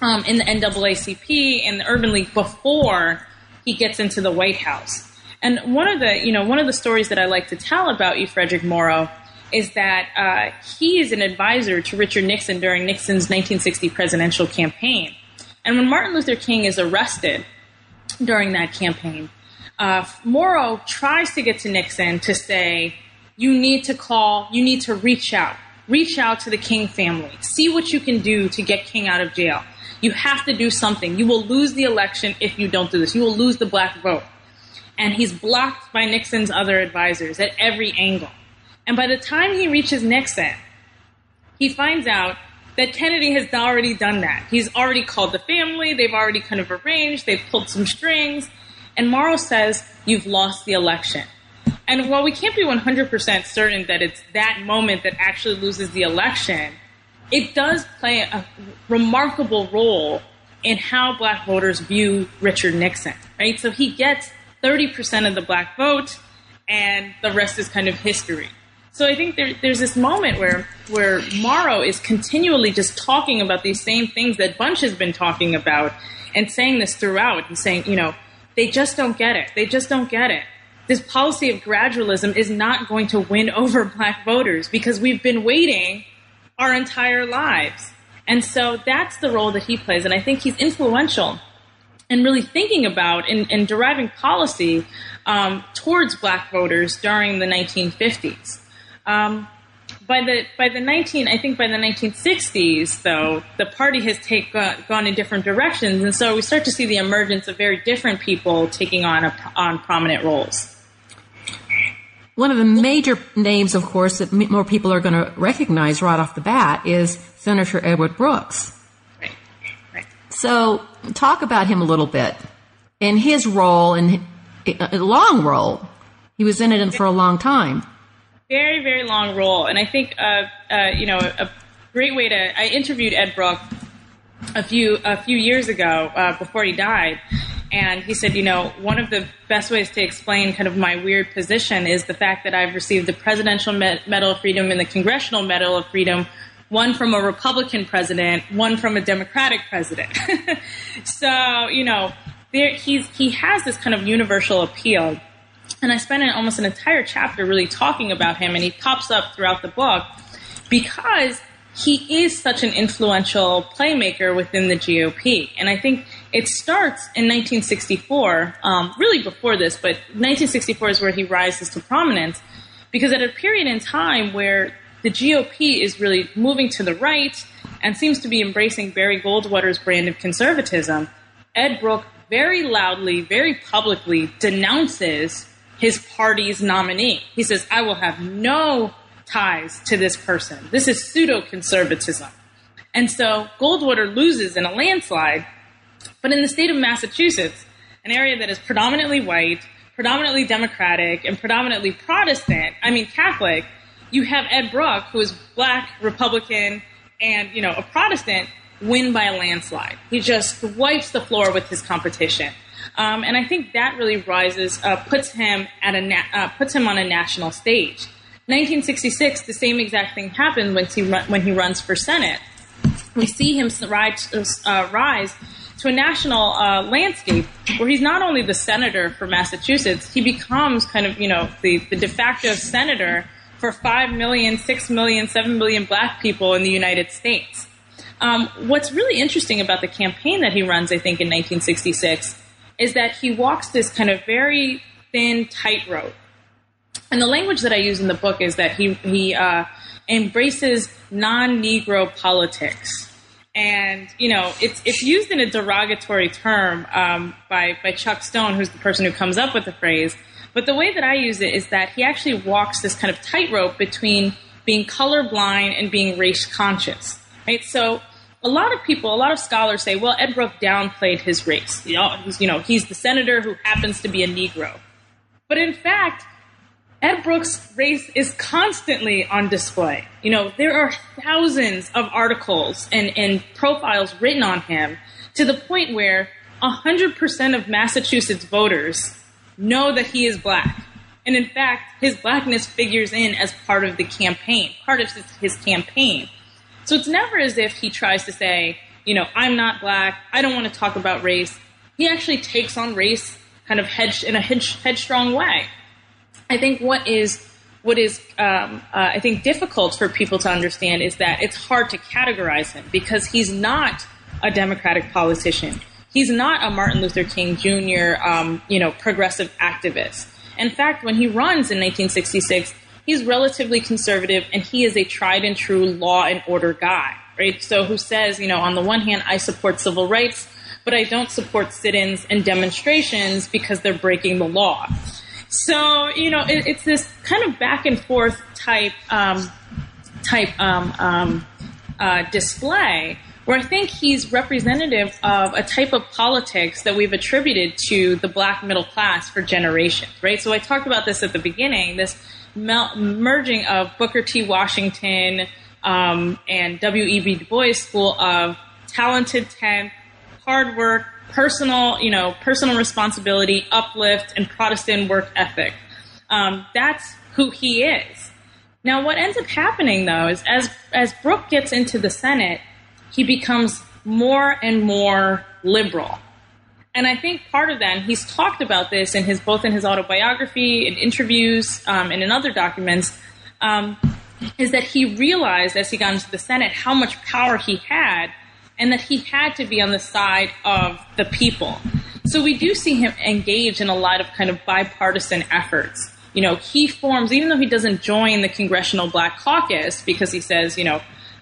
um, in the NAACP and the Urban League before he gets into the White House. And one of the, you know, one of the stories that I like to tell about E. Frederick Morrow is that uh, he is an advisor to Richard Nixon during Nixon's 1960 presidential campaign. And when Martin Luther King is arrested during that campaign, uh, Morrow tries to get to Nixon to say, you need to call, you need to reach out. Reach out to the King family. See what you can do to get King out of jail. You have to do something. You will lose the election if you don't do this. You will lose the black vote. And he's blocked by Nixon's other advisors at every angle. And by the time he reaches Nixon, he finds out that Kennedy has already done that. He's already called the family, they've already kind of arranged, they've pulled some strings, and Morrow says, You've lost the election. And while we can't be 100% certain that it's that moment that actually loses the election, it does play a remarkable role in how black voters view Richard Nixon, right? So he gets 30% of the black vote, and the rest is kind of history. So I think there, there's this moment where where Morrow is continually just talking about these same things that Bunche has been talking about and saying this throughout. and saying, you know, they just don't get it. They just don't get it. This policy of gradualism is not going to win (laughs) over black voters because we've been waiting our entire lives. And so that's the role that he plays. And I think he's influential in really thinking about and, and deriving policy um, towards black voters during the 1950s. Um, by the by the 19 I think by the 1960s though the party has take, uh, gone in different directions and so we start to see the emergence of very different people taking on a, on prominent roles. One of the major names, of course, that more people are going to recognize right off the bat is Senator Edward Brooks. Right. Right. So, talk about him a little bit and his role and a long role. He was in it for a long time very, very long role. And I think, uh, uh, you know, a great way to. I interviewed Ed Brooks a few a few years ago uh, before he died, and he said, you know, one of the best ways to explain kind of my weird position is the fact that I've received the Presidential Medal of Freedom and the Congressional Medal of Freedom. One from a Republican president, one from a Democratic president. (laughs) so, you know, there, he's, he has this kind of universal appeal and I spent an, almost an entire chapter really talking about him, and he pops up throughout the book because he is such an influential playmaker within the GOP. And I think it starts in 1964, um, really before this, but 1964 is where he rises to prominence because at a period in time where the GOP is really moving to the right and seems to be embracing Barry Goldwater's brand of conservatism, Ed Brooke very loudly, very publicly denounces his party's nominee. He says, I will have no ties to this person. This is pseudo conservatism. And so Goldwater loses in a landslide. But in the state of Massachusetts, an area that is predominantly white, predominantly Democratic, and predominantly Protestant, I mean Catholic, you have Ed Brooke, who is black, Republican, and, you know, a Protestant, win by a landslide. He just wipes the floor with his competition. Um, and I think that really rises, uh, puts him at a na- uh, puts him on a national stage. 1966, the same exact thing happened when he run- when he runs for Senate. We see him rise, uh, rise to a national uh, landscape where he's not only the senator for Massachusetts, he becomes kind of you know the, the de facto senator for 5 million, 6 million, 7 million black people in the United States. Um, what's really interesting about the campaign that he runs, I think, in 1966 is that he walks this kind of very thin tightrope. And the language that I use in the book is that he, he uh, embraces non Negro politics. And, you know, it's, it's used in a derogatory term um, by, by Chuck Stone, who's the person who comes up with the phrase. But the way that I use it is that he actually walks this kind of tightrope between being colorblind and being race conscious. Right? So a lot of people, a lot of scholars say, well, Ed Brooke downplayed his race. You know, he's, you know, he's the senator who happens to be a Negro. But in fact, Ed Brooke's race is constantly on display. You know, there are thousands of articles and, and profiles written on him to the point where 100% of Massachusetts voters know that he is black. And in fact, his blackness figures in as part of the campaign, part of his, campaign. So it's never as if he tries to say, you know, I'm not black. I don't want to talk about race. He actually takes on race kind of hedge, in a hedge, headstrong way. I think what is what is um, uh, I think difficult for people to understand is that it's hard to categorize him because he's not a Democratic politician. He's not a Martin Luther King Jr. Um, you know progressive activist. In fact, when he runs in 1966, he's relatively conservative and he is a tried and true law and order guy, right? So who says, you know, on the one hand, I support civil rights, but I don't support sit-ins and demonstrations because they're breaking the law. So, you know, it, it's this kind of back and forth type, um, type, um, um, uh, display where I think he's representative of a type of politics that we've attributed to the black middle class for generations, right? So I talked about this at the beginning, this mel- merging of Booker T. Washington um, and W.E.B. Du Bois School of talented tenth, hard work, personal, you know, personal responsibility, uplift, and Protestant work ethic. Um, that's who he is. Now, what ends up happening though is as as Brooke gets into the Senate, he becomes more and more liberal. And I think part of that, he's talked about this in his both in his autobiography, in interviews, um, and in other documents, um, is that he realized as he got into the Senate how much power he had, and that he had to be on the side of the people. So we do see him engage in a lot of kind of bipartisan efforts. You know, he forms, even though he doesn't join the Congressional Black Caucus because he says, you know,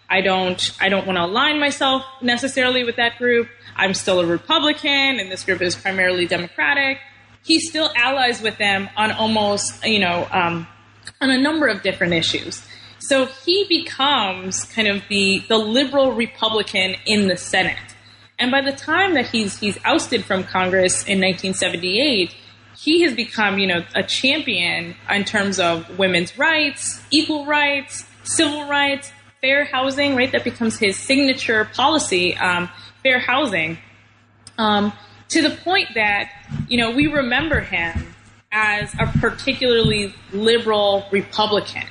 I don't, I don't want to align myself necessarily with that group. I'm still a Republican, and this group is primarily Democratic. He still allies with them on almost, you know, um, on a number of different issues. So he becomes kind of the the liberal Republican in the Senate. And by the time that he's he's ousted from Congress in 1978, he has become, you know, a champion in terms of women's rights, equal rights, civil rights, fair housing. Right, that becomes his signature policy, um, fair housing. Um, to the point that you know we remember him as a particularly liberal Republican.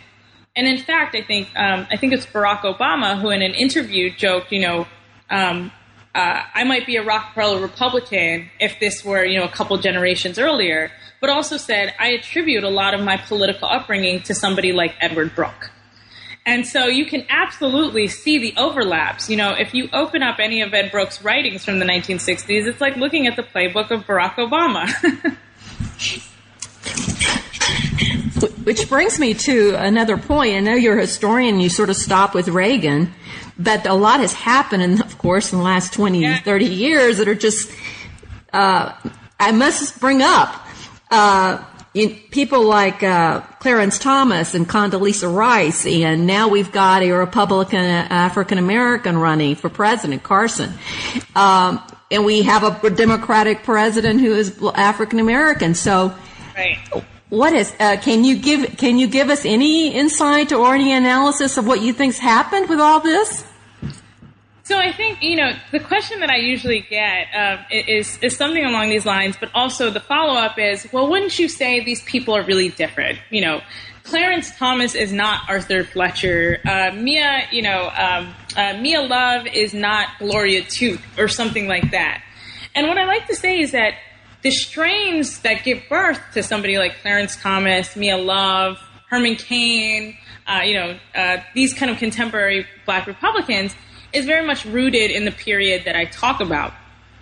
And in fact, I think um, I think it's Barack Obama who, in an interview, joked, you know, um, uh, I might be a Rockefeller Republican if this were, you know, a couple generations earlier, but also said I attribute a lot of my political upbringing to somebody like Edward Brooke. And so you can absolutely see the overlaps. You know, if you open up any of Ed Brooke's writings from the 1960s, it's like looking at the playbook of Barack Obama. (laughs) Which brings me to another point. I know you're a historian, you sort of stop with Reagan, but a lot has happened, in, of course, in the last 20, yeah. 30 years that are just, uh, I must bring up, uh, people like uh, Clarence Thomas and Condoleezza Rice, and now we've got a Republican African American running for president, Carson. Um, and we have a Democratic president who is African American. So, right what is? Uh, can you give? Can you give us any insight or any analysis of what you think's happened with all this? So I think you know the question that I usually get uh, is is something along these lines, but also the follow up is, well, wouldn't you say these people are really different? You know, Clarence Thomas is not Arthur Fletcher. Uh, Mia, you know, um, uh, Mia Love is not Gloria Toote or something like that. And what I like to say is that the strains that give birth to somebody like Clarence Thomas, Mia Love, Herman Cain, uh, you know, uh, these kind of contemporary black Republicans is very much rooted in the period that I talk about.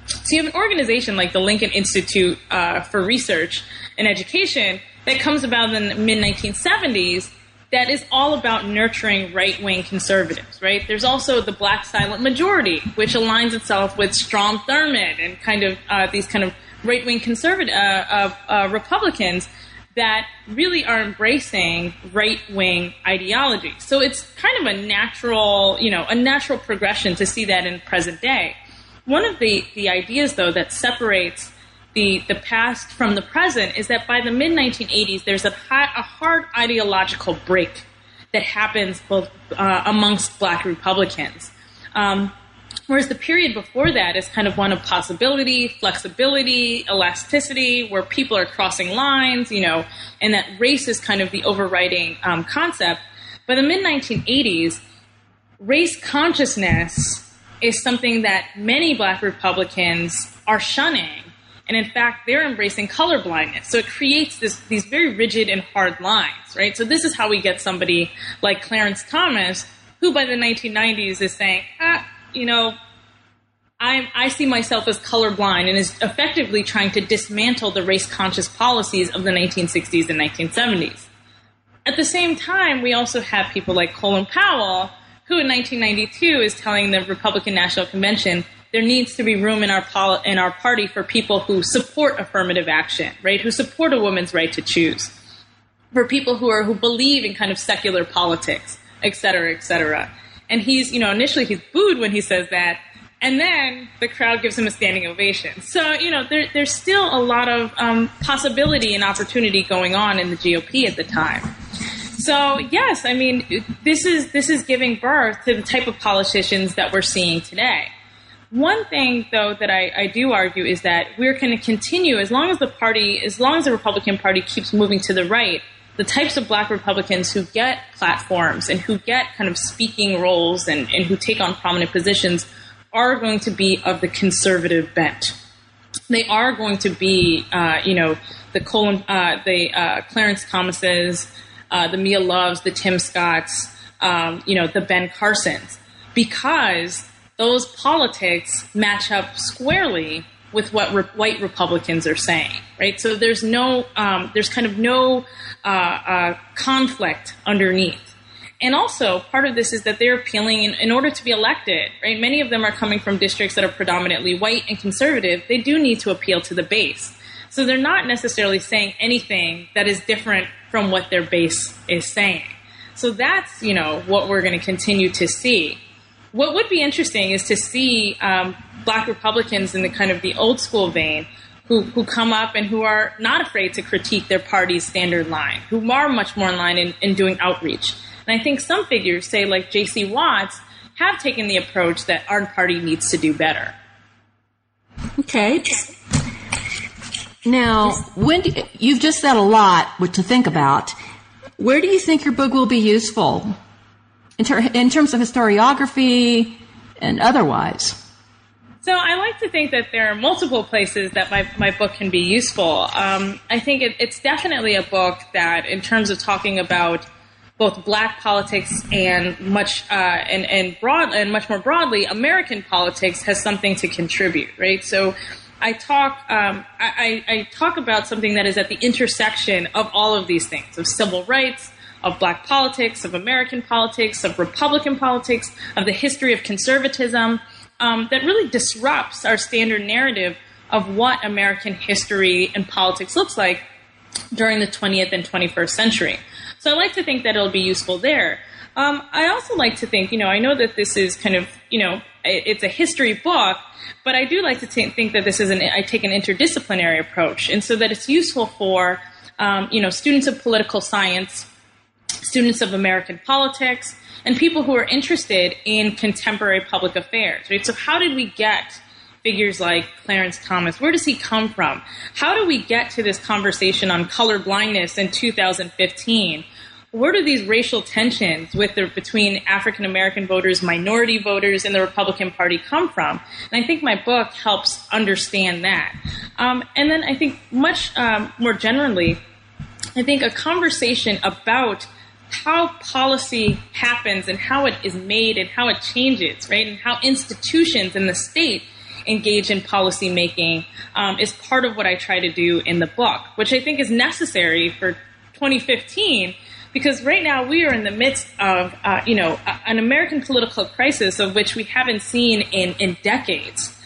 So you have an organization like the Lincoln Institute uh, for Research and Education that comes about in the mid 1970s that is all about nurturing right wing conservatives, right? There's also the Black Silent Majority, which aligns itself with Strom Thurmond and kind of uh, these kind of right wing conservative uh, uh, Republicans that really are embracing right wing ideology. So it's kind of a natural, you know, a natural progression to see that in present day. One of the, the ideas, though, that separates the, the past from the present is that by the mid 1980s, there's a, a hard ideological break that happens both uh, amongst black Republicans. Um, Whereas the period before that is kind of one of possibility, flexibility, elasticity, where people are crossing lines, you know, and that race is kind of the overriding um, concept. By the mid 1980s, race consciousness is something that many black Republicans are shunning. And in fact, they're embracing colorblindness. So it creates this, these very rigid and hard lines, right? So this is how we get somebody like Clarence Thomas, who by the 1990s is saying, ah, you know, I, I see myself as colorblind and is effectively trying to dismantle the race conscious policies of the 1960s and 1970s. At the same time, we also have people like Colin Powell, who in 1992 is telling the Republican National Convention there needs to be room in our in our party for people who support affirmative action, right? Who support a woman's right to choose, for people who are who believe in kind of secular politics, et cetera, et cetera. And he's, you know, initially he's booed when he says that, and then the crowd gives him a standing ovation. So, you know, there, there's still a lot of um, possibility and opportunity going on in the GOP at the time. So, yes, I mean, this is this is giving birth to the type of politicians that we're seeing today. One thing, though, that I, I do argue is that we're going to continue as long as the party, as long as the Republican Party keeps moving to the right, the types of black Republicans who get platforms and who get kind of speaking roles and, and who take on prominent positions are going to be of the conservative bent. They are going to be, uh, you know, the Colin, uh, the uh, Clarence Thomases, uh, the Mia Loves, the Tim Scotts, um, you know, the Ben Carsons, because those politics match up squarely with what re- white Republicans are saying, right? So there's no, um, there's kind of no uh, uh, conflict underneath. And also, part of this is that they're appealing in, in, order to be elected, right? Many of them are coming from districts that are predominantly white and conservative. They do need to appeal to the base. So they're not necessarily saying anything that is different from what their base is saying. So that's, you know, what we're going to continue to see. What would be interesting is to see um, black Republicans in the kind of the old school vein who, who come up and who are not afraid to critique their party's standard line, who are much more in line in, in doing outreach. And I think some figures, say like J.C. Watts, have taken the approach that our party needs to do better. Okay. Now, when do, you've just said a lot to think about. Where do you think your book will be useful in, ter- in terms of historiography and otherwise? So I like to think that there are multiple places that my, my book can be useful. Um, I think it, it's definitely a book that, in terms of talking about both black politics and much uh, and and broad and much more broadly, American politics has something to contribute, right? So. I talk um, I, I talk about something that is at the intersection of all of these things of civil rights, of black politics, of American politics, of Republican politics, of the history of conservatism, um, that really disrupts our standard narrative of what American history and politics looks like during the 20th and 21st century. So I like to think that it'll be useful there. Um, I also like to think, you know, I know that this is kind of, you know, it's a history book, but I do like to t- think that this is an, I take an interdisciplinary approach, and so that it's useful for, um, you know, students of political science, students of American politics, and people who are interested in contemporary public affairs, right? So how did we get figures like Clarence Thomas? Where does he come from? How do we get to this conversation on color blindness in 2015? Where do these racial tensions with the, between African American voters, minority voters, and the Republican Party come from? And I think my book helps understand that. Um, and then I think much um, more generally, I think a conversation about how policy happens and how it is made and how it changes, right? And how institutions in the state engage in policy making um, is part of what I try to do in the book, which I think is necessary for 2015 because right now we are in the midst of uh, you know an American political crisis of which we haven't seen in in decades,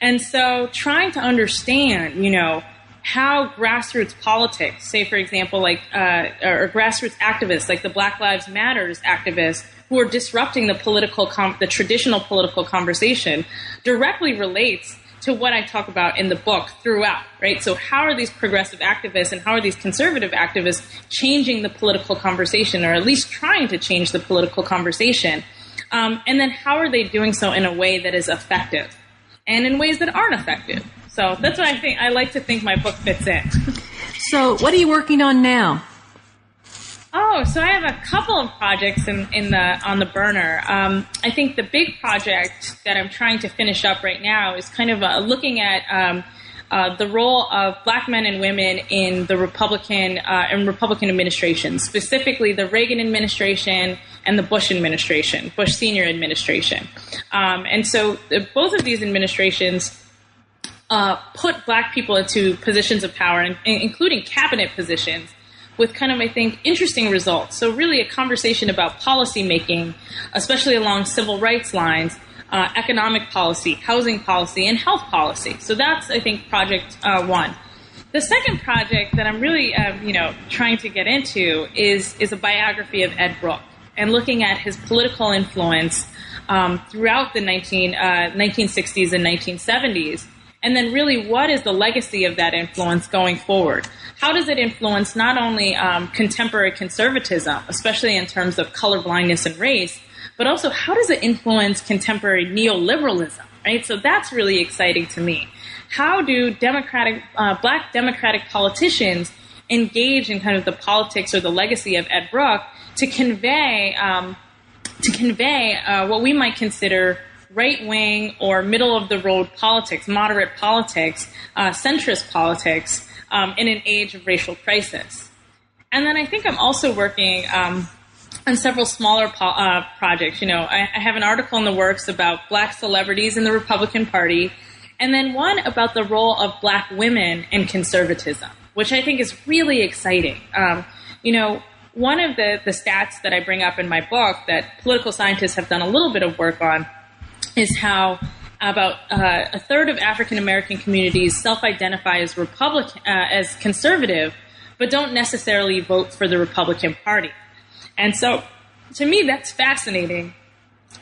and so trying to understand you know how grassroots politics, say for example, like uh, or grassroots activists, like the Black Lives Matters activists, who are disrupting the political, com- the traditional political conversation, directly relates to what I talk about in the book throughout, right? So how are these progressive activists and how are these conservative activists changing the political conversation, or at least trying to change the political conversation? Um, and then how are they doing so in a way that is effective, and in ways that aren't effective? So that's what I think. I like to think my book fits in. so, what are you working on now? Oh, so I have a couple of projects in, in the on the burner. Um, I think the big project that I'm trying to finish up right now is kind of uh, looking at um, uh, the role of black men and women in the Republican uh, and Republican administration, specifically the Reagan administration and the Bush administration, Bush senior administration. Um, and so the, both of these administrations uh, put black people into positions of power, and, including cabinet positions, with kind of, I think, interesting results. So, really, a conversation about policy making, especially along civil rights lines, uh, economic policy, housing policy, and health policy. So, that's, I think, project uh, one. The second project that I'm really, uh, you know, trying to get into is is a biography of Ed Brooke and looking at his political influence um, throughout the 19, 1960s uh, and 1970s and then, really, what is the legacy of that influence going forward? How does it influence not only um, contemporary conservatism, especially in terms of colorblindness and race, but also how does it influence contemporary neoliberalism? Right. So that's really exciting to me. How do democratic, uh, black democratic politicians engage in kind of the politics or the legacy of Ed Brooke to convey um, to convey uh, what we might consider right wing or middle of the road politics, moderate politics, uh, centrist politics um, in an age of racial crisis. And then I think I'm also working um, on several smaller po- uh, projects. You know, I, I have an article in the works about black celebrities in the Republican Party, and then one about the role of black women in conservatism, which I think is really exciting. Um, you know, one of the, the stats that I bring up in my book that political scientists have done a little bit of work on is how about uh, a third of African American communities self-identify as Republican, uh, as conservative, but don't necessarily vote for the Republican Party. And so, to me, that's fascinating,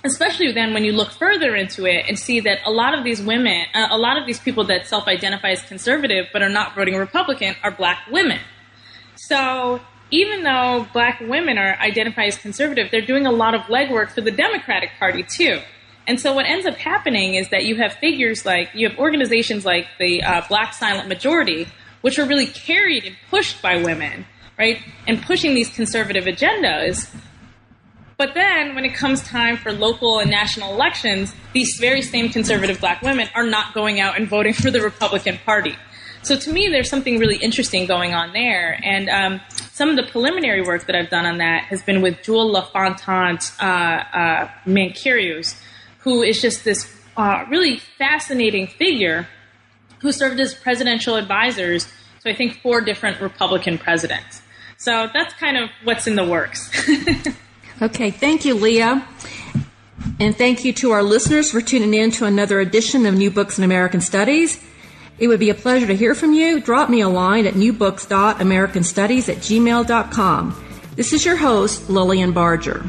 especially then when you look further into it and see that a lot of these women, uh, a lot of these people that self-identify as conservative but are not voting Republican are black women. So even though black women are identified as conservative, they're doing a lot of legwork for the Democratic Party too. And so what ends up happening is that you have figures like, you have organizations like the uh, Black Silent Majority, which are really carried and pushed by women, right? And pushing these conservative agendas. But then when it comes time for local and national elections, these very same conservative black women are not going out and voting (laughs) for the Republican Party. So to me, there's something really interesting going on there. And um, some of the preliminary work that I've done on that has been with Jewel LaFontant uh, uh, who is just this uh, really fascinating figure who served as presidential advisors to, I think, four different Republican presidents. So that's kind of what's in the works. (laughs) okay, thank you, Leah. And thank you to our listeners for tuning in to another edition of New Books in American Studies. It would be a pleasure to hear from you. Drop me a line at newbooks.americanstudies at gmail.com. This is your host, Lillian Barger.